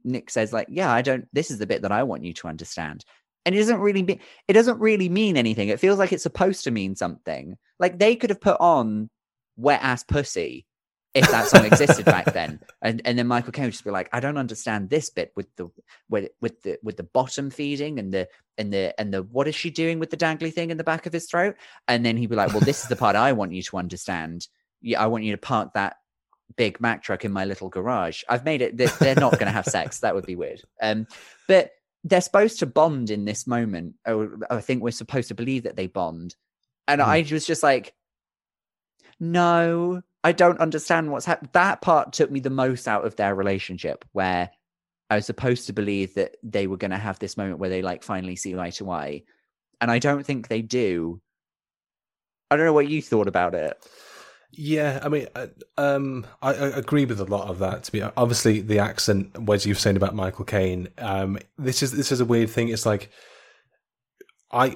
nick says like yeah i don't this is the bit that i want you to understand. And it doesn't really be, it doesn't really mean anything. It feels like it's supposed to mean something. Like they could have put on wet ass pussy if that song existed back [laughs] then. And and then michael caine would just be like i don't understand this bit with the with with the with the bottom feeding and the and the and the what is she doing with the dangly thing in the back of his throat? And then he'd be like well this is the part i want you to understand. Yeah i want you to park that big mac truck in my little garage. I've made it they're, they're not going to have sex. That would be weird. Um but they're supposed to bond in this moment. Or i think we're supposed to believe that they bond. And Hmm. i was just like no i don't understand what's happened that part took me the most out of their relationship where i was supposed to believe that they were going to have this moment where they like finally see eye to eye. And i don't think they do. I don't know what you thought about it Yeah, I mean, uh, um, I, I agree with a lot of that. To be obviously the accent, as you were saying about Michael Caine, um, this is this is a weird thing. It's like I,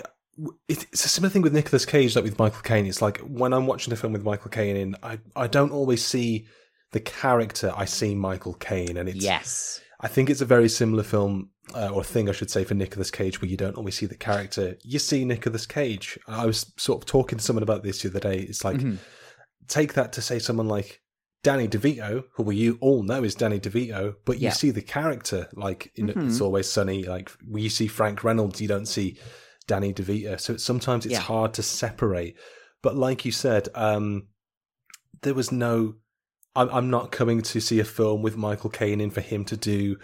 it's a similar thing with Nicolas Cage, like with Michael Caine. It's like when I'm watching a film with Michael Caine in, I I don't always see the character. I see Michael Caine, and it's yes I think it's a very similar film uh, or thing, I should say, for Nicolas Cage, where you don't always see the character. You see Nicolas Cage. I was sort of talking to someone about this the other day. It's like Mhm. Take that to say someone like Danny DeVito, who we you all know is Danny DeVito, but you Yeah. see the character like in Mhm. It's Always Sunny. Like when you see Frank Reynolds, you don't see Danny DeVito. So it's, sometimes it's Yeah. hard to separate. But like you said, um, there was no. I'm, I'm not coming to see a film with Michael Caine in for him to do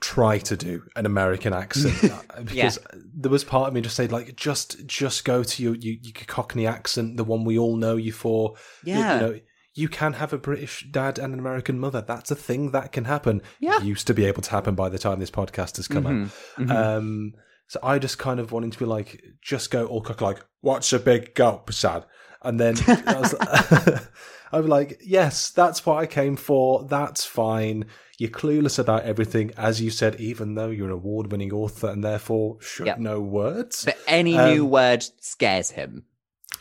try to do an American accent [laughs] uh, because there was part of me just said like just just go to your, your your Cockney accent, the one we all know you for. You- Yeah. you, know you can have a British dad and an American mother. That's a thing that can happen. Yeah. used to be able to happen by the time this podcast has come Mhm. out. Mhm. Um, so I just kind of wanted to be like, just go all cook like, what's a big gulp, sad? And then [laughs] I was, I'm [laughs] like, yes, that's what I came for. That's fine. You're clueless about everything, as you said, even though you're an award-winning author and therefore should Yep. know words. but any new Um, word scares him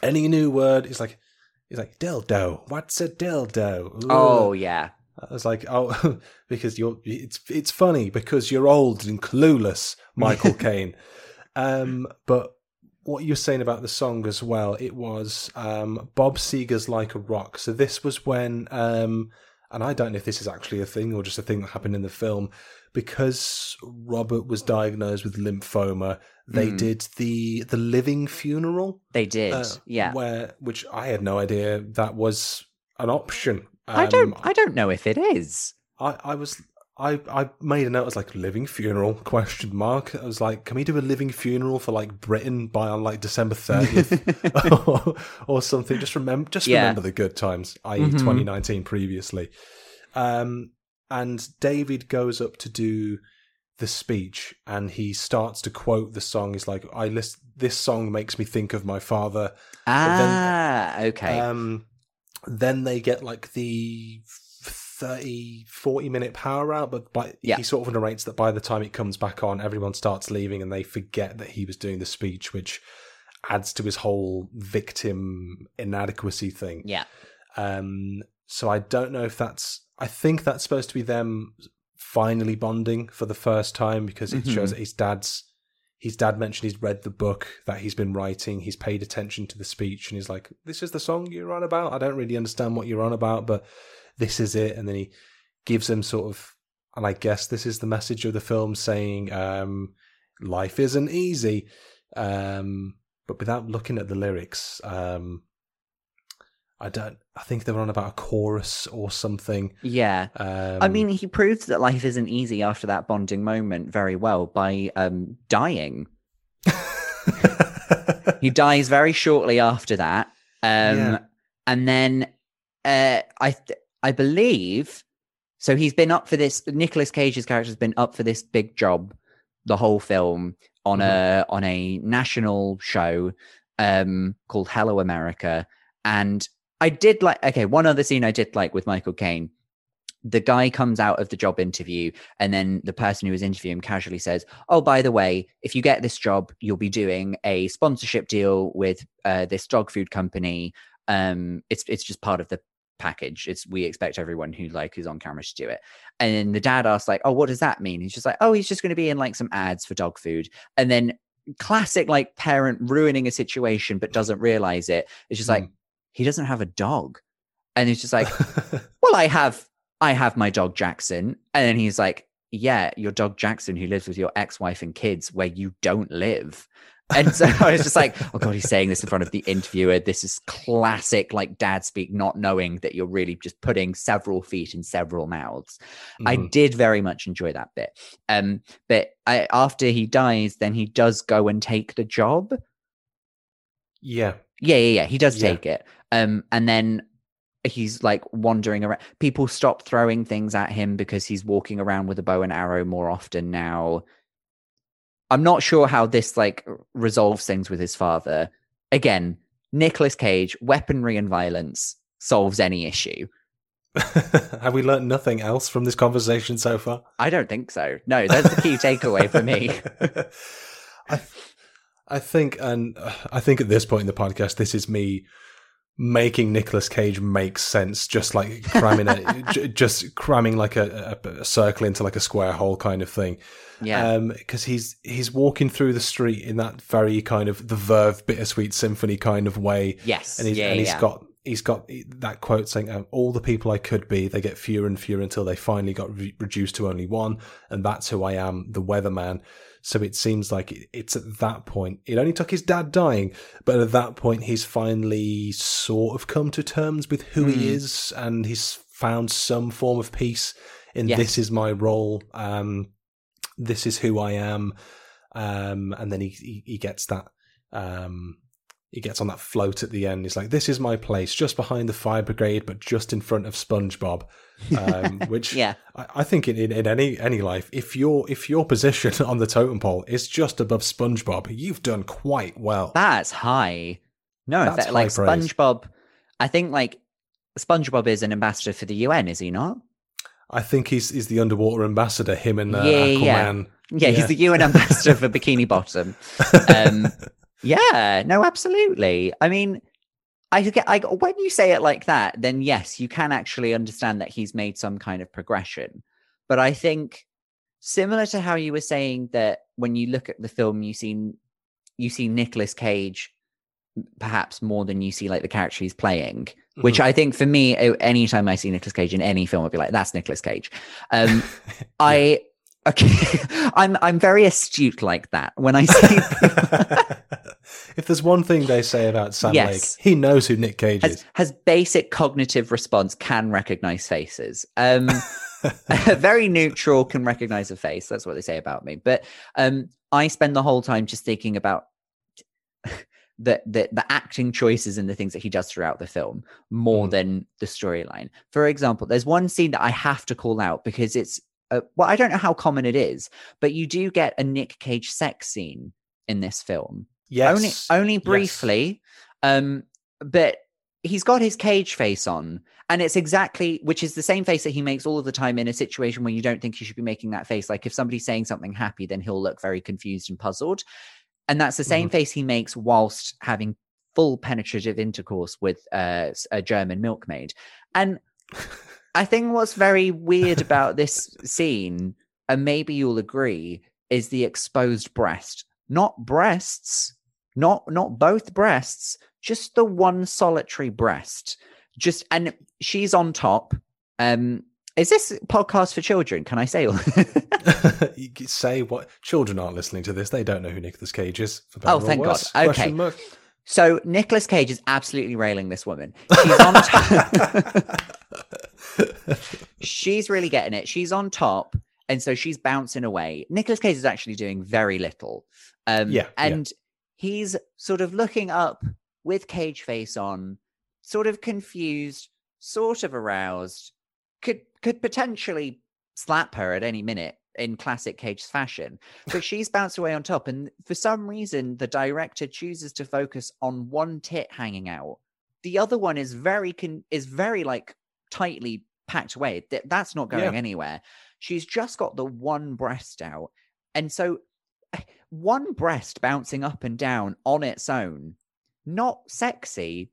Any new word is like, he's like dildo. What's a dildo? Ugh. oh yeah I was like, oh, [laughs] because you're it's it's funny because you're old and clueless, Michael [laughs] Caine. Um, but what you're saying about the song as well, it was um, Bob Seger's "Like a Rock." So this was when, um, and I don't know if this is actually a thing or just a thing that happened in the film, because Robert was diagnosed with lymphoma. They Mm. did the the living funeral, they did uh, yeah where which I had no idea that was an option. i don't Um, i don't know if it is I, I was I, I made a note. I was like living funeral [laughs] question mark. I was like, can we do a living funeral for like Britain by on like December thirtieth or, [laughs] [laughs] or something? Just remember, just Yeah. remember the good times, i.e., Mhm. 2019 previously. Um, and David goes up to do the speech, and he starts to quote the song. He's like, I list this song makes me think of my father. ah okay Um, then they get like the 30, 40 minute power out, but by, Yeah. he sort of narrates that by the time it comes back on, everyone starts leaving and they forget that he was doing the speech, which adds to his whole victim inadequacy thing. Yeah. Um, so I don't know if that's. I think that's supposed to be them finally bonding for the first time because it shows Mhm. that his dad's. His dad mentioned he's read the book that he's been writing. He's paid attention to the speech, and he's like, "This is the song you're on about. I don't really understand what you're on about, but this is it." And then he gives him sort of, and I guess this is the message of the film, saying, um, "Life isn't easy," um, but without looking at the lyrics. Um, I don't. I think they were on about a chorus or something. Yeah. Um, I mean, he proves that life isn't easy after that bonding moment very well by um, dying. [laughs] He dies very shortly after that. Um, Yeah. And then uh, I, th- I believe, so he's been up for this. Nicolas Cage's character has been up for this big job the whole film on a on a national show um, called Hello America, and I did like. Okay, one other scene I did like with Michael Caine. The guy comes out of the job interview, and then the person who was interviewing casually says, "Oh, by the way, if you get this job, you'll be doing a sponsorship deal with uh, this dog food company. Um, it's it's just part of the package. It's we expect everyone who like who's on camera to do it." And then the dad asks, like, "Oh, what does that mean?" He's just like, "Oh, he's just going to be in like some ads for dog food." And then classic like parent ruining a situation but doesn't realize it. It's just like Mm. he doesn't have a dog, and it's just like [laughs] well i have i have my dog jackson and then he's like yeah your dog jackson who lives with your ex-wife and kids where you don't live and so [laughs] i was just like oh god he's saying this in front of the interviewer this is classic like dad speak not knowing that you're really just putting several feet in several mouths i Mhm. did very much enjoy that bit um but I, after he dies then he does go and take the job yeah, yeah, yeah, yeah. He does Yeah. take it. Um, and then he's like wandering around. People stop throwing things at him because he's walking around with a bow and arrow more often now. I'm not sure how this like resolves things with his father. Again, Nicolas Cage, weaponry and violence solves any issue. [laughs] Have we learned nothing else from this conversation so far? I don't think so. No, that's the key [laughs] takeaway for me. I, I think, and uh, I think at this point in the podcast, this is me making Nicolas Cage make sense, just like cramming it, [laughs] j- just cramming like a, a, a circle into like a square hole kind of thing. Yeah. because he's he's walking through the street in that very kind of the Verve bittersweet symphony kind of way, yes. and he's yeah, and he's yeah. got he's got that quote saying, um, "All the people I could be, they get fewer and fewer until they finally got re- reduced to only one, and that's who I am, the Weatherman." So it seems like it's at that point. It only took his dad dying, but at that point, he's finally sort of come to terms with who Mm. he is, and he's found some form of peace in Yes. this is my role. Um, this is who I am. Um, and then he, he, he gets that, um, he gets on that float at the end. He's like, this is my place, just behind the fire brigade, but just in front of SpongeBob. Um, [laughs] which Yeah. I, I think in, in, any, any life, if your, if your position [laughs] on the totem pole is just above SpongeBob, you've done quite well. That's high. No, That's that, like praise. SpongeBob. I think like SpongeBob is an ambassador for the UN, is he not? I think he's, he's the underwater ambassador, him and uh, Yeah, yeah. Yeah, Yeah. he's the UN ambassador for [laughs] Bikini Bottom. Um, yeah, no, absolutely. I mean, I get, I when you say it like that, then yes, you can actually understand that he's made some kind of progression. But I think similar to how you were saying that when you look at the film, you see you see Nicolas Cage perhaps more than you see like the character he's playing. Which I think for me, anytime I see Nicolas Cage in any film, I'd be like, "That's Nicolas Cage." Um, [laughs] I [laughs] okay, [laughs] I'm I'm very astute like that. When I see if there's one thing they say about Sam Yes. Lake, he knows who Nick Cage has is. has basic cognitive response, can recognize faces. Um, [laughs] very neutral, can recognize a face. That's what they say about me. But um, I spend the whole time just thinking about [laughs] the, the the acting choices and the things that he does throughout the film more Mhm. than the storyline. For example, there's one scene that I have to call out because it's uh, well, I don't know how common it is, but you do get a Nick Cage sex scene in this film yes. only only Yes. briefly um but he's got his cage face on and it's exactly which is the same face that he makes all of the time in a situation when you don't think he should be making that face. Like if somebody's saying something happy then he'll look very confused and puzzled. And that's the same face he makes whilst having full penetrative intercourse with uh, a german milkmaid. And i think what's very weird about this [laughs] scene and maybe you'll agree is the exposed breast. Not breasts not not both breasts just the one solitary breast just and she's on top um is this podcast for children can i say [laughs] [laughs] say what children aren't listening to this. They don't know who Nicolas Cage is. Oh, thank God. Okay. So Nicolas Cage is absolutely railing this woman. She's on top. [laughs] she's really getting it. She's on top, and so she's bouncing away. Nicolas Cage is actually doing very little. Um, Yeah, yeah. He's sort of looking up with cage face on, sort of confused, sort of aroused. Could could potentially slap her at any minute in classic Cage fashion. But [laughs] she's bounced away on top, and for some reason, the director chooses to focus on one tit hanging out. The other one is very con- is very like tightly packed away. Th- that's not going Yeah. anywhere. She's just got the one breast out, and so one breast bouncing up and down on its own, not sexy.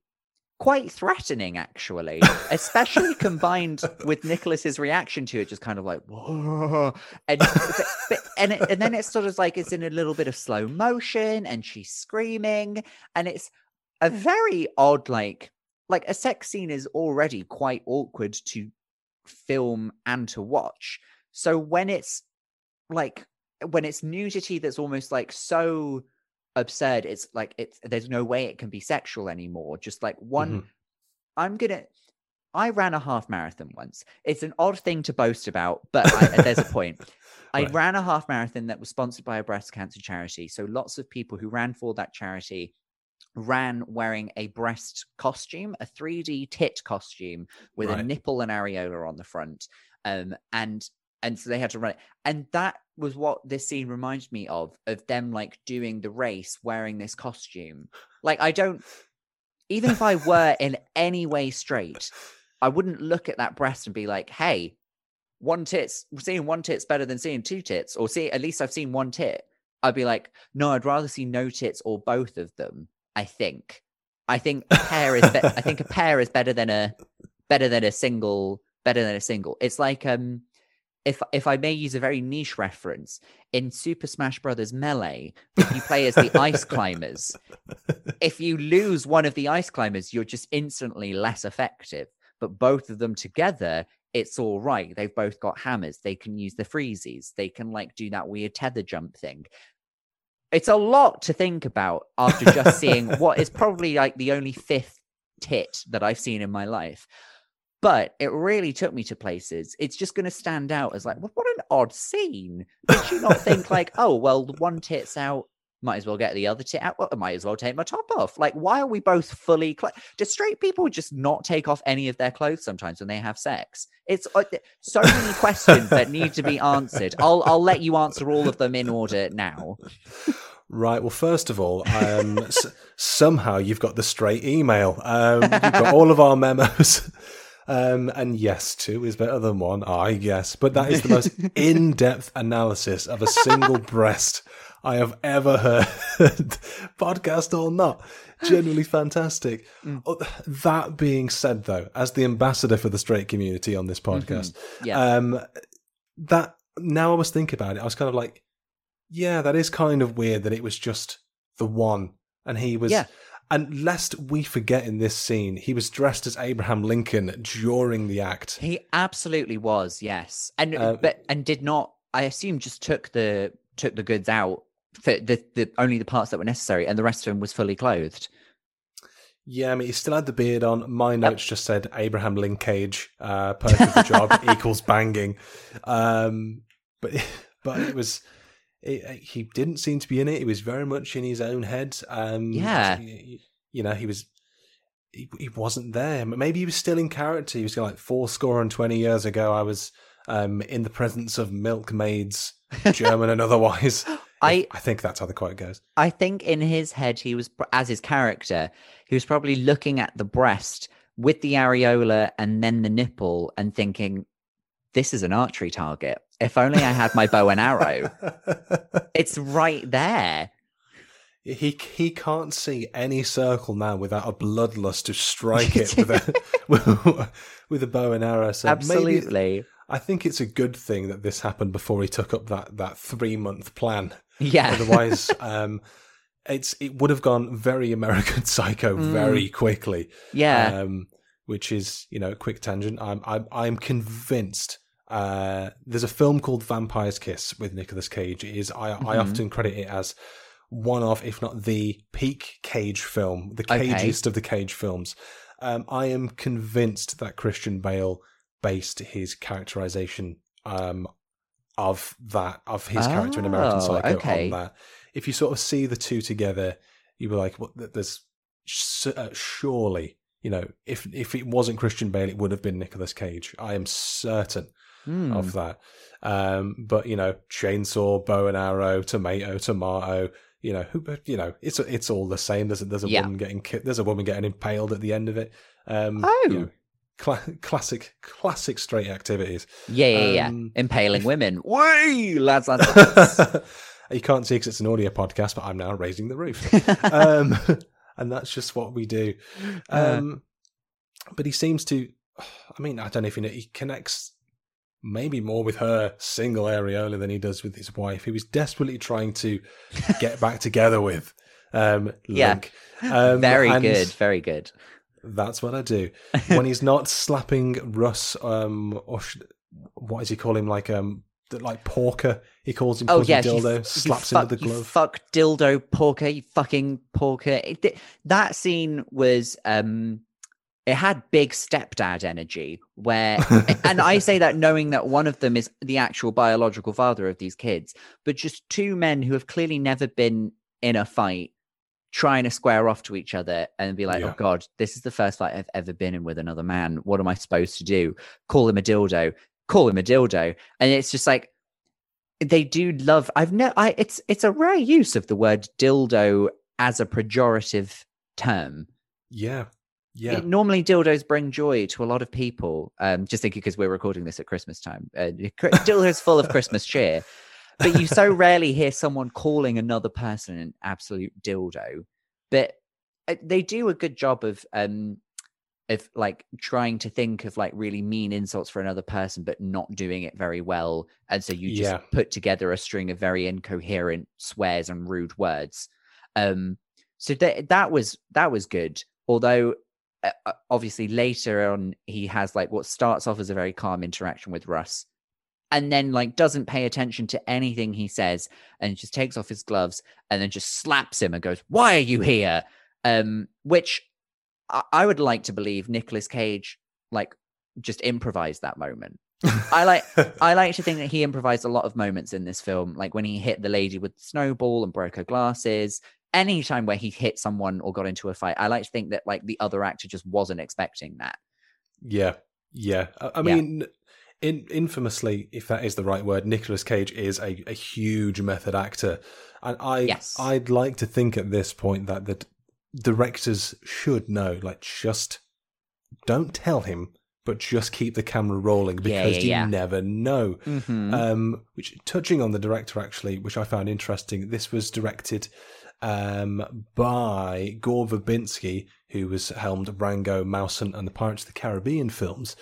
Quite threatening, actually, especially [laughs] combined with Nicholas's reaction to it, just kind of like whoa, and but, but- and it, and then it's sort of like it's in a little bit of slow motion, and she's screaming, and it's a very odd like like a sex scene is already quite awkward to film and to watch. So when it's like when it's nudity that's almost like so absurd, it's like it's there's no way it can be sexual anymore. Just like one Mhm. I'm gonna. I ran a half marathon once. It's an odd thing to boast about, but I, there's a point. [laughs] I ran a half marathon that was sponsored by a breast cancer charity. So lots of people who ran for that charity ran wearing a breast costume, a 3D tit costume with a nipple and areola on the front. Um, and and so they had to run it. And that was what this scene reminded me of, of them like doing the race wearing this costume. Like I don't even if I were in any way straight, I wouldn't look at that breast and be like, hey, one tit's seeing one tit's better than seeing two tits, or see at least I've seen one tit. I'd be like, no, I'd rather see no tits or both of them. I think. I think a pair is. Be- I think a [laughs] pair is better than a better than a single. Better than a single. It's like um, if if I may use a very niche reference in Super Smash Brothers Melee, if you play as the ice climbers, [laughs] if you lose one of the ice climbers, you're just instantly less effective. But both of them together, it's all right. They've both got hammers. They can use the freezies. They can like do that weird tether jump thing. It's a lot to think about after just seeing [laughs] what is probably like the only fifth tit that I've seen in my life. But it really took me to places. It's just going to stand out as like, what, what an odd scene. Did you not think like, oh well, one tit's out, might as well get the other tit out. Well, I might as well take my top off. Like, why are we both fully? Cl- Do straight people just not take off any of their clothes sometimes when they have sex? It's uh, so many questions that need to be answered. I'll I'll let you answer all of them in order now. Right. Well, first of all, um, s- somehow you've got the straight email. Um, you've got all of our memos. [laughs] Um, and yes, two is better than one, I guess. But that is the most [laughs] in depth analysis of a single [laughs] breast I have ever heard, [laughs] podcast or not. Genuinely fantastic. Oh, That being said, though, as the ambassador for the straight community on this podcast, Yeah. um, that now I was thinking about it, I was kind of like, yeah, that is kind of weird that it was just the one, and he was. Yeah. And lest we forget in this scene, he was dressed as Abraham Lincoln during the act. He absolutely was, yes, and Uh, but and did not. I assume just took the took the goods out for the, the only the parts that were necessary, and the rest of him was fully clothed. Yeah, I mean, he still had the beard on. My notes just said Abraham Linkage, uh, perk of the job [laughs] equals banging. Um, but [laughs] but it was, it, he didn't seem to be in it. He was very much in his own head. Um, Yeah. you, you know, he was. He, he wasn't there. Maybe he was still in character. He was like four score and twenty years ago. I was um, in the presence of milkmaids, [laughs] German and otherwise. I I think that's how the quote goes. I think in his head he was as his character, he was probably looking at the breast with the areola and then the nipple and thinking, "This is an archery target. If only I had my bow and arrow. [laughs] It's right there." he he can't see any circle now without a bloodlust to strike [laughs] it with a with, [laughs] with a bow and arrow. So maybe Absolutely. I think it's a good thing that this happened before he took up that that three month plan. Yeah. Otherwise, um, it's it would have gone very American Psycho very quickly. yeah. Um, which is you know quick tangent. I'm I'm I'm convinced. Uh, there's a film called Vampire's Kiss with Nicolas Cage. It is I I often credit it as one of, if not the peak Cage film, the Okay. of the Cage films. Um, I am convinced that Christian Bale based his characterization um, of that of his character in American Oh, Psycho okay. on that. If you sort of see the two together, you were like, "What? There's uh, surely." You know, if if it wasn't Christian Bale, it would have been Nicolas Cage. I am certain Hmm. of that. Um, but you know, chainsaw, bow and arrow, tomato, tomato. You know, who? but, You know, it's it's all the same. There's a, there's a Yeah. woman getting ki- there's a woman getting impaled at the end of it. Um, Oh. you know, cla- classic classic straight activities. Yeah, yeah, yeah. um, Impaling women. [laughs] Whee! Lads, lads, lads. you can't see because it's an audio podcast, but I'm now raising the roof. [laughs] um, [laughs] and that's just what we do. Uh. Um, but he seems to, [sighs] I mean, I don't know if you know, he connects maybe more with her single areola than he does with his wife, who he's desperately trying to get back together with. Um, [laughs] Yeah. Link. Um, very good. Very good. That's what I do. [laughs] when he's not slapping Russ, um, or sh- what does he call him? Like, um, like Porker. He calls him Oh yeah, dildo. you slaps him fuck, with the glove. fuck dildo porker, you fucking porker. It, th- that scene was um it had big stepdad energy where [laughs] and I say that knowing that one of them is the actual biological father of these kids, but just two men who have clearly never been in a fight trying to square off to each other and be like, oh Yeah. oh God, this is the first fight I've ever been in with another man. What am I supposed to do? Call him a dildo. Call him a dildo. And it's just like they do love I've no I it's it's a rare use of the word dildo as a pejorative term. Yeah. Yeah. It- normally dildos bring joy to a lot of people. Um just thinking because we're recording this at Christmas time. Uh, [laughs] dildos full of Christmas cheer. But you so rarely hear someone calling another person an absolute dildo. But uh, they do a good job of um of like trying to think of like really mean insults for another person but not doing it very well and so you just Yeah. put together a string of very incoherent swears and rude words um so that that was that was good although obviously later on he has like what starts off as a very calm interaction with Russ and then like doesn't pay attention to anything he says and just takes off his gloves and then just slaps him and goes why are you here um which I, I would like to believe Nicolas Cage like just improvised that moment I like I [laughs] like to think that he improvised a lot of moments in this film, like when he hit the lady with the snowball and broke her glasses. Any time where he hit someone or got into a fight, I like to think that like the other actor just wasn't expecting that. Yeah, yeah. I, I Yeah. mean, in, infamously, if that is the right word, Nicolas Cage is a, a huge method actor, and I Yes. I'd like to think at this point that the directors should know, like, just don't tell him, but just keep the camera rolling because Yeah, yeah, you never know. Mhm. Um, which touching on the director actually, which I found interesting. This was directed um, by Gore Verbinski, who was helmed Rango, Mouse Hunt, and the Pirates of the Caribbean films.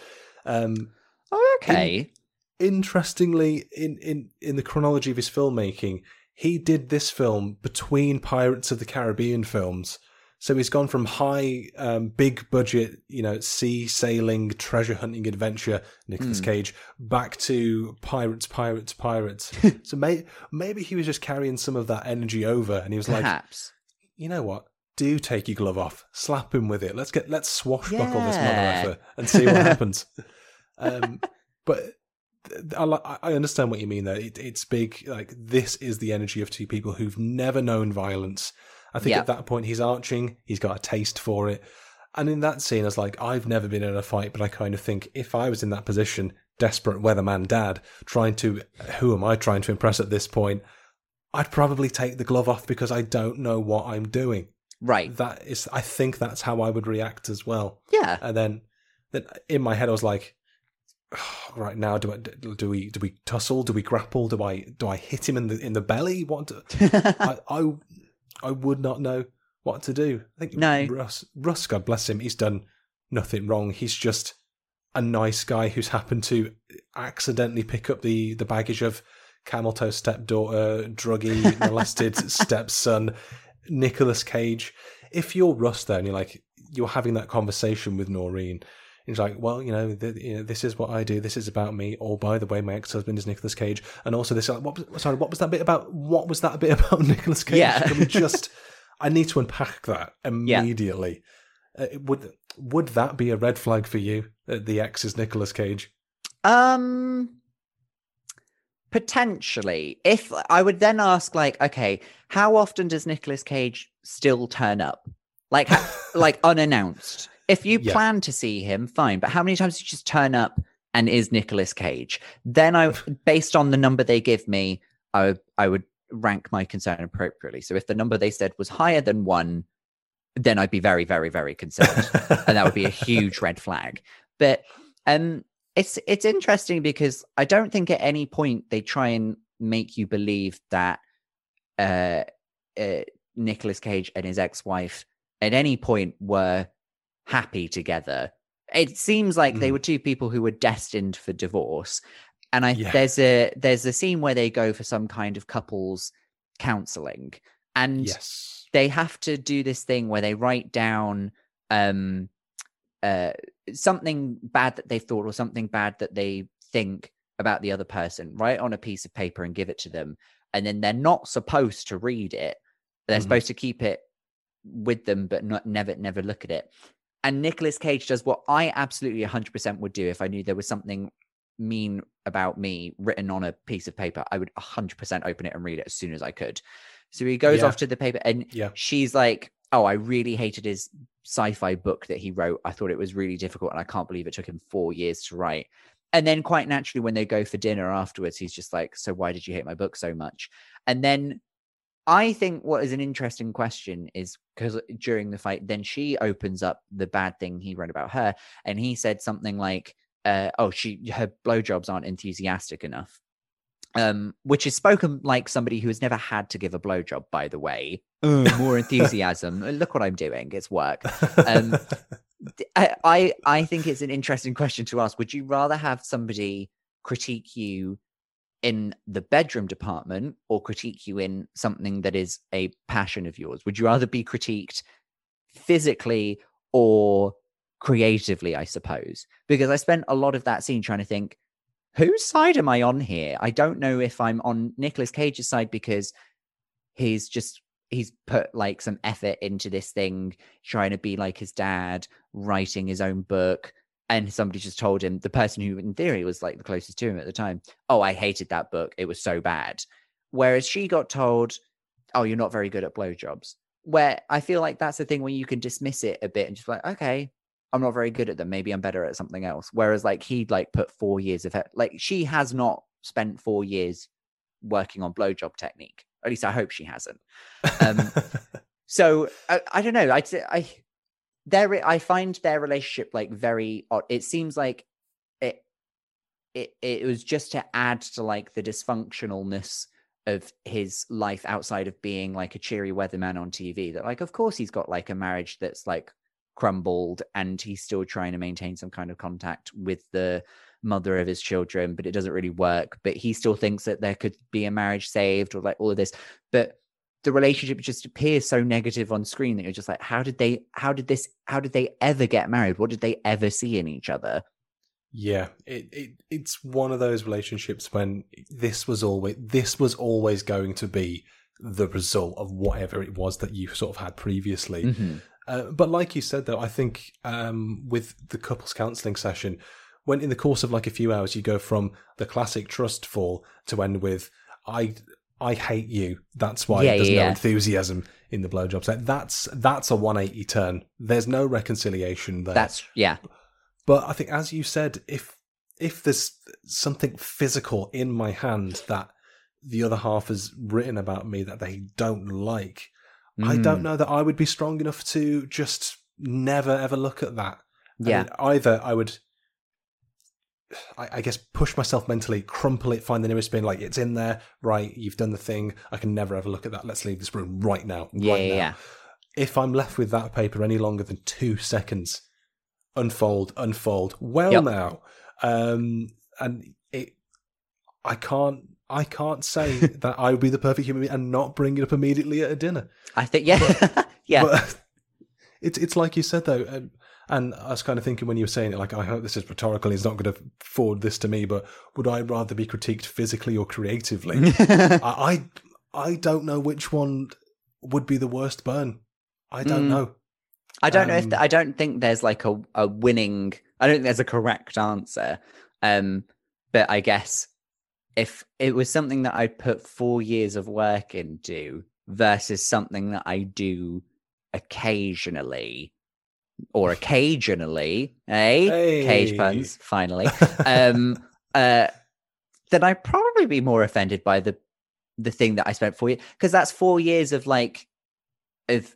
Um, oh, okay. interestingly, in, in in the chronology of his filmmaking, he did this film between Pirates of the Caribbean films. So he's gone from high, um, big budget, you know, sea sailing, treasure hunting adventure, Nicolas Hmm. Cage, back to pirates, pirates, pirates. [laughs] so may, maybe he was just carrying some of that energy over, and he was like, you know what? Do take your glove off, slap him with it. Let's get let's swashbuckle this mother Yeah. effer and see what [laughs] happens. um, but I, I understand what you mean there. It, it's big. Like this is the energy of two people who've never known violence. I think Yeah. at that point he's arching. He's got a taste for it. And in that scene, I was like, I've never been in a fight, but I kind of think if I was in that position, desperate weatherman dad, trying to, who am I trying to impress at this point? I'd probably take the glove off because I don't know what I'm doing. Right. That is, I think that's how I would react as well. Yeah. And then, then in my head, I was like, "Oh, [sighs] right now, do I, do we do we tussle? Do we grapple? Do I do I hit him in the in the belly? What? Do, [laughs] I, I I would not know what to do. I think No. Russ, Russ, God bless him, he's done nothing wrong. He's just a nice guy who's happened to accidentally pick up the the baggage of camel toe stepdaughter, druggy, molested [laughs] stepson, Nicolas Cage. If you're Russ, though, and you're like you're having that conversation with Noreen. He's like, well, you know, you know, this is what I do. This is about me. Or, by the way, my ex-husband is Nicolas Cage, and also this. What was, sorry, what was that bit about? What was that [laughs] bit about Nicolas Cage? Yeah. We [laughs] just? I need to unpack that immediately. Uh, would would that be a red flag for you? That the ex is Nicolas Cage. Um potentially. If I would then ask like, okay, how often does Nicolas Cage still turn up? Like ha- [laughs] like unannounced. If you Yeah. plan to see him, fine, but how many times do you just turn up and is Nicolas Cage? Then I [laughs] based on the number they give me, I would I would rank my concern appropriately. So if the number they said was higher than 1, then I'd be very very very concerned and that would be a [laughs] huge red flag. But um, it's it's interesting because I don't think at any point they try and make you believe that uh, uh Nicolas Cage and his ex-wife at any point were happy together. It seems like they Mm. were two people who were destined for divorce. And I Yeah. there's a there's a scene where they go for some kind of couples counseling and yes. they have to do this thing where they write down um uh something bad that they thought or something bad that they think about the other person write on a piece of paper and give it to them and then they're not supposed to read it they're Mhm. supposed to keep it with them but not never never look at it and Nicolas Cage does what I absolutely 100% would do if I knew there was something mean about me written on a piece of paper I would 100% open it and read it as soon as I could so he goes Yeah. off to the paper and Yeah. she's like, Oh, I really hated his sci fi book that he wrote. I thought it was really difficult and I can't believe it took him four years to write. And then, quite naturally, when they go for dinner afterwards, he's just like, So why did you hate my book so much? And then I think what is an interesting question is because during the fight, then she opens up the bad thing he wrote about her. And he said something like, uh, Oh, she, her blowjobs aren't enthusiastic enough um, which is spoken like somebody who has never had to give a blowjob, by the way. Uh, more enthusiasm. [laughs] Look what I'm doing. It's work. Um, [laughs] I, I I think it's an interesting question to ask. Would you rather have somebody critique you in the bedroom department or critique you in something that is a passion of yours? Would you rather be critiqued physically or creatively, I suppose? Because I spent a lot of that scene trying to think, whose side am I on here? I don't know if I'm on Nicolas Cage's side because he's just he's put like some effort into this thing, trying to be like his dad, writing his own book. And somebody just told him, the person who in theory was like the closest to him at the time, oh, I hated that book. It was so bad. Whereas she got told, oh, you're not very good at blowjobs. Where I feel like that's the thing where you can dismiss it a bit and just be like, okay, I'm not very good at them. Maybe I'm better at something else. Whereas like he'd like put four years of it. Like she has not spent four years working on blowjob technique. At least I hope she hasn't. Um, [laughs] so I, I don't know. I I their I find their relationship like very odd. It seems like it it it was just to add to like the dysfunctionalness of his life outside of being like a cheery weatherman on TV. That like of course he's got like a marriage that's like crumbled and he's still trying to maintain some kind of contact with the mother of his children, but it doesn't really work. But he still thinks that there could be a marriage saved or like all of this. But the relationship just appears so negative on screen that you're just like, how did they, how did this, how did they ever get married? What did they ever see in each other? Yeah, it, it it's one of those relationships when this was always this was always going to be the result of whatever it was that you sort of had previously. Mhm. Uh, but like you said, though, I think um, with the couples counselling session, when in the course of like a few hours, you go from the classic trust fall to end with I I hate you. That's why Yeah, there's yeah, no yeah. enthusiasm in the blowjobs. Like, that's that's a 180 turn. There's no reconciliation there. That's, yeah. But I think, as you said, if if there's something physical in my hand that the other half has written about me that they don't like, I don't Mm. know that I would be strong enough to just never ever look at that. I Yeah. mean, either I would, I, I guess, push myself mentally, crumple it, find the nearest bin, like it's in there, right? You've done the thing. I can never ever look at that. Let's leave this room right now. Yeah, right yeah, now. yeah. If I'm left with that paper any longer than two seconds, unfold, unfold. Well, Yep. now, um, and it, I can't. I can't say [laughs] that I would be the perfect human being and not bring it up immediately at a dinner. I think yeah, [laughs] yeah. But [laughs] it's it's like you said though, and, and I was kind of thinking when you were saying it, like I hope this is rhetorical. He's not going to forward this to me, but would I rather be critiqued physically or creatively? [laughs] I, I I don't know which one would be the worst burn. I don't Mm. know. I don't know if Um, th- I don't think there's like a, a winning. I don't think there's a correct answer. Um, but I guess if it was something that I'd put four years of work into versus something that I do occasionally or occasionally, eh? Cage puns, finally. um, [laughs] uh, then I'd probably be more offended by the the thing that I spent four years because that's four years of like of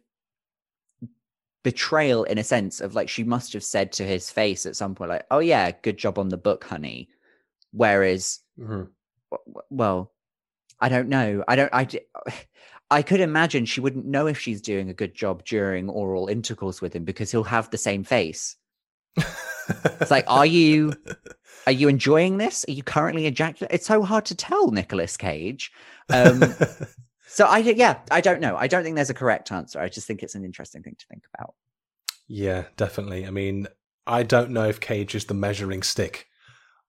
betrayal in a sense of like she must have said to his face at some point like oh yeah good job on the book honey whereas Mhm. w- well i don't know i don't i i could imagine she wouldn't know if she's doing a good job during oral intercourse with him because he'll have the same face. It's like are you are you enjoying this? Are you currently ejaculating it's so hard to tell Nicolas cage. Um [laughs] so I yeah i don't know. I don't think there's a correct answer. I just think it's an interesting thing to think about. Yeah, definitely. I mean, I don't know if Cage is the measuring stick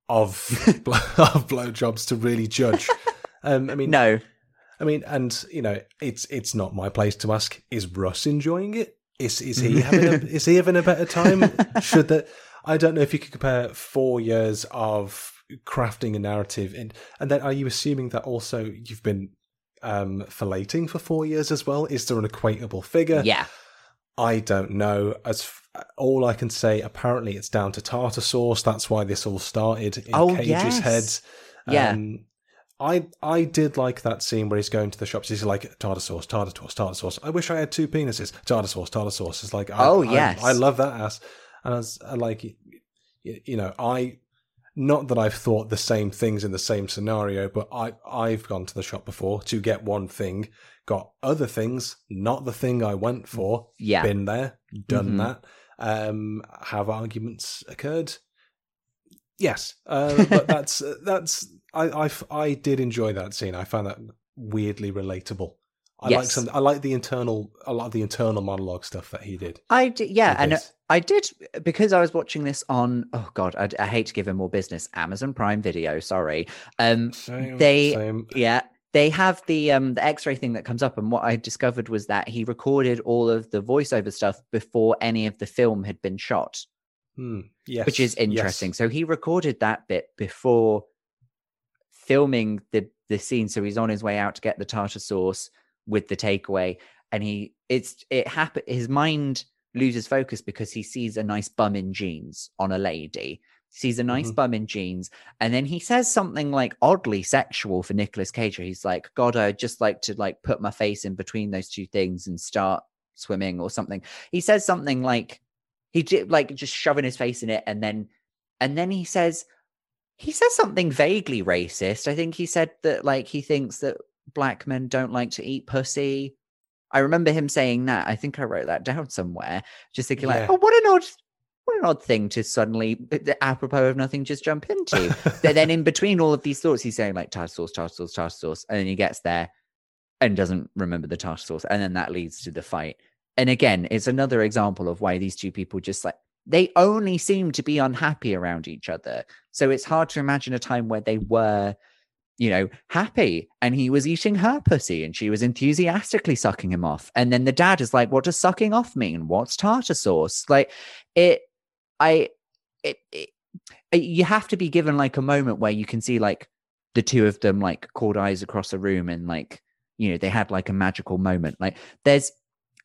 of [laughs] bl- [laughs] of blowjobs to really judge. Um, I mean, no I mean, and you know, it's it's not my place to ask. Is Russ enjoying it? Is is he having a, [laughs] is he having a better time? Should that? I don't know if you could compare four years of crafting a narrative, and and then are you assuming that also you've been um filleting for four years as well? Is there an equatable figure? yeah I don't know. As f- all I can say, apparently it's down to tartar sauce. That's why this all started in Oh, Cage's yes. head. Yeah. I I did like that scene where he's going to the shops. He's like tartar sauce, tartar sauce, tartar sauce. I wish I had two penises. Tartar sauce, tartar sauce. It's like I, Oh, I- yes. I, love that ass. And I was I like, you know, I not that I've thought the same things in the same scenario, but I I've gone to the shop before to get one thing, got other things, not the thing I went for. yeah Been there, done Mhm. that. Um, have arguments occurred? Yes, uh, but [laughs] that's that's I, I I did enjoy that scene. I found that weirdly relatable. I like some. I like the internal. A lot of the internal monologue stuff that he did. I did, yeah, and uh. I did because I was watching this on. Oh God, I, I hate to give him more business. Amazon Prime Video, sorry. Um, Same, they- same. yeah, they have the um the X-ray thing that comes up, and what I discovered was that he recorded all of the voiceover stuff before any of the film had been shot, Hmm, yes, which is yes. interesting. So he recorded that bit before filming the the scene. So he's on his way out to get the tartar sauce with the takeaway, and he it's it happen. His mind loses focus because he sees a nice bum in jeans on a lady. Sees a nice Mhm. bum in jeans, and then he says something like oddly sexual for Nicolas Cage. He's like, "God, I'd just like to like put my face in between those two things and start swimming or something." He says something like he did like just shoving his face in it, and then and then he says he says something vaguely racist. I think he said that like he thinks that black men don't like to eat pussy. I remember him saying that. I think I wrote that down [laughs] somewhere. Just thinking Yeah. like, oh, what an odd, what an odd thing to suddenly, uh, apropos of nothing, just jump into. but then in [laughs] between all of these thoughts, he's saying like tartar sauce, tartar sauce, tartar sauce, and then he gets there and doesn't remember the tartar sauce, and then that leads to the fight. And again, it's another example of why these two people just like they only seem to be unhappy around each other. So it's hard to imagine a time where they were, you know, happy and he was eating her pussy and she was enthusiastically sucking him off. And then the dad is like, what does sucking off mean? What's tartar sauce? Like it, I, it, it, you have to be given like a moment where you can see like the two of them like caught eyes across the room and like, you know, they had like a magical moment. Like there's,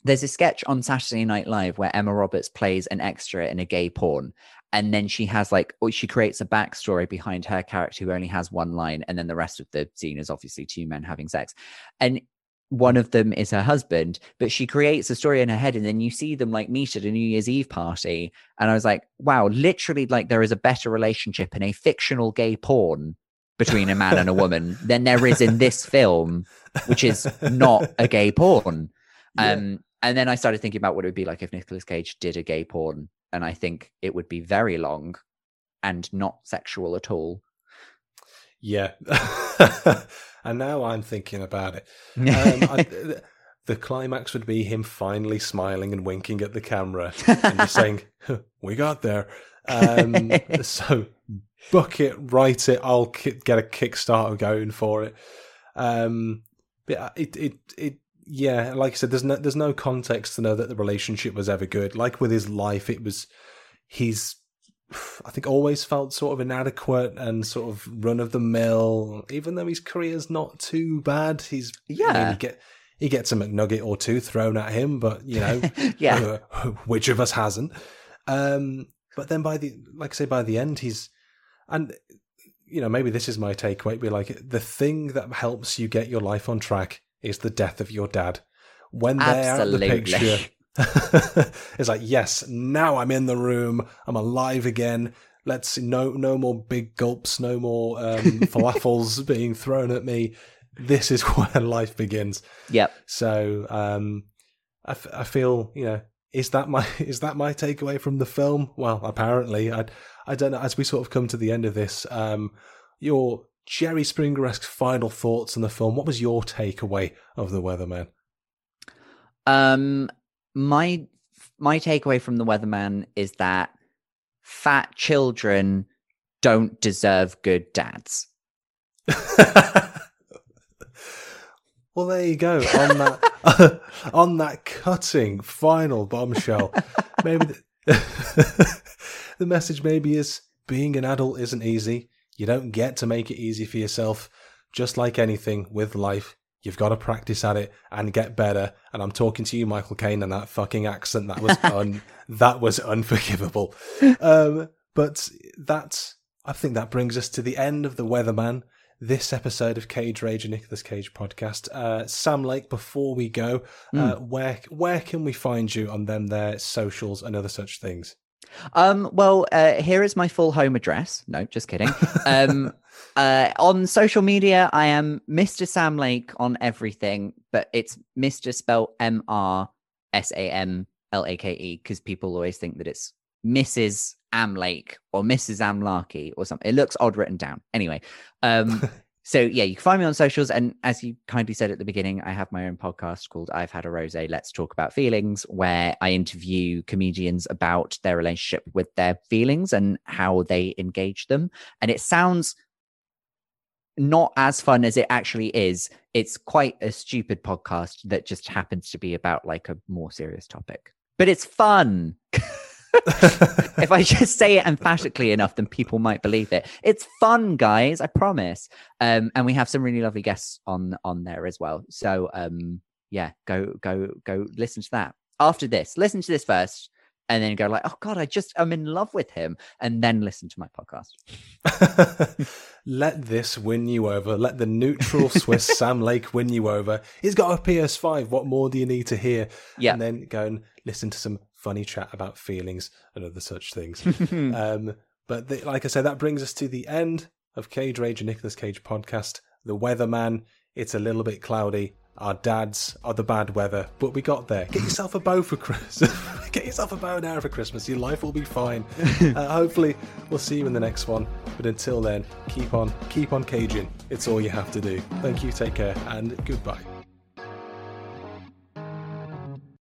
there's a sketch on Saturday Night Live where Emma Roberts plays an extra in a gay porn, and then she has like or she creates a backstory behind her character who only has one line and then the rest of the scene is obviously two men having sex. And one of them is her husband but she creates a story in her head and then you see them like meet at a new year's eve party. And i was like wow literally like there is a better relationship in a fictional gay porn between a man and a woman than there is in this film which is not a gay porn. [laughs] Um and then i started thinking about what it would be like if Nicolas cage did a gay porn and I think it would be very long and not sexual at all. Yeah. [laughs] and now I'm thinking about it. [laughs] Um, I, the climax would be him finally smiling and winking at the camera and just saying, [laughs] "We got there." Um, so book it, write it. I'll get a Kickstarter going for it. Um, but uh, it, it, it, yeah, like I said, there's no, there's no context to know that the relationship was ever good. Like with his life, it was, he's, I think, always felt sort of inadequate and sort of run of the mill. Even though his career's not too bad, he's Yeah. I mean, he get he gets a McNugget or two thrown at him, but you know, [laughs] Yeah. uh, which of us hasn't? Um, but then by the like I say, by the end, he's and you know maybe this is my takeaway. Be like the thing that helps you get your life on track is the death of your dad. When they're out of the picture, [laughs] it's like yes, now I'm in the room. I'm alive again. Let's no no more big gulps, no more um, [laughs] falafels being thrown at me. This is [laughs] where life begins. Yep. So um, I, f- I feel you know is that my is that my takeaway from the film? Well, apparently I I don't know. As we sort of come to the end of this, um, your Jerry Springer esque final thoughts on the film. What was your takeaway of the Weatherman? Um, my my takeaway from the Weatherman is that fat children don't deserve good dads. [laughs] well, there you go on that [laughs] on that cutting final bombshell. Maybe [laughs] the, the message maybe is being an adult isn't easy. You don't get to make it easy for yourself. Just like anything with life, you've got to practice at it and get better. And I'm talking to you, Michael Caine, and that fucking accent that was [laughs] un that was unforgivable. Um, but that I think that brings us to the end of the Weatherman. This episode of Cage Rage, and Nicolas Cage podcast. Uh, Sam Lake, before we go, uh, where where can we find you on them their socials and other such things? Um, well, uh, here is my full home address. No, just kidding. Um, [laughs] uh, on social media, I am Mr. Sam Lake on everything, but it's Mr. spelled M R S A M L A K E because people always think that it's Mrs. Am Lake or Mrs. Amlarkey or something. It looks odd written down. Anyway, um, [laughs] so yeah, you can find me on socials. And as you kindly said at the beginning, I have my own podcast called I've Had a Rose. Let's Talk About Feelings, where I interview comedians about their relationship with their feelings and how they engage them. And it sounds not as fun as it actually is. It's quite a stupid podcast that just happens to be about like a more serious topic, but it's fun. [laughs] if I just say it emphatically enough, then people might believe it. It's fun, guys. I promise. Um, and we have some really lovely guests on on there as well. So um, yeah, go go go listen to that after this. Listen to this first, and then go like, oh god, I just I'm in love with him, and then listen to my podcast. [laughs] Let this win you over. Let the neutral Swiss [laughs] Sam Lake win you over. He's got a PS5. What more do you need to hear? Yeah. And then go and listen to some funny chat about feelings and other such things. [laughs] um, but the, like I said, that brings us to the end of Cage Rage and Nicolas Cage podcast. The Weatherman. It's a little bit cloudy. Our dads are the bad weather, but we got there. Get yourself a bow for Christmas. [laughs] Get yourself a bow and arrow for Christmas. Your life will be fine. [laughs] uh, hopefully, we'll see you in the next one. But until then, keep on, keep on caging. It's all you have to do. Thank you. Take care, and goodbye.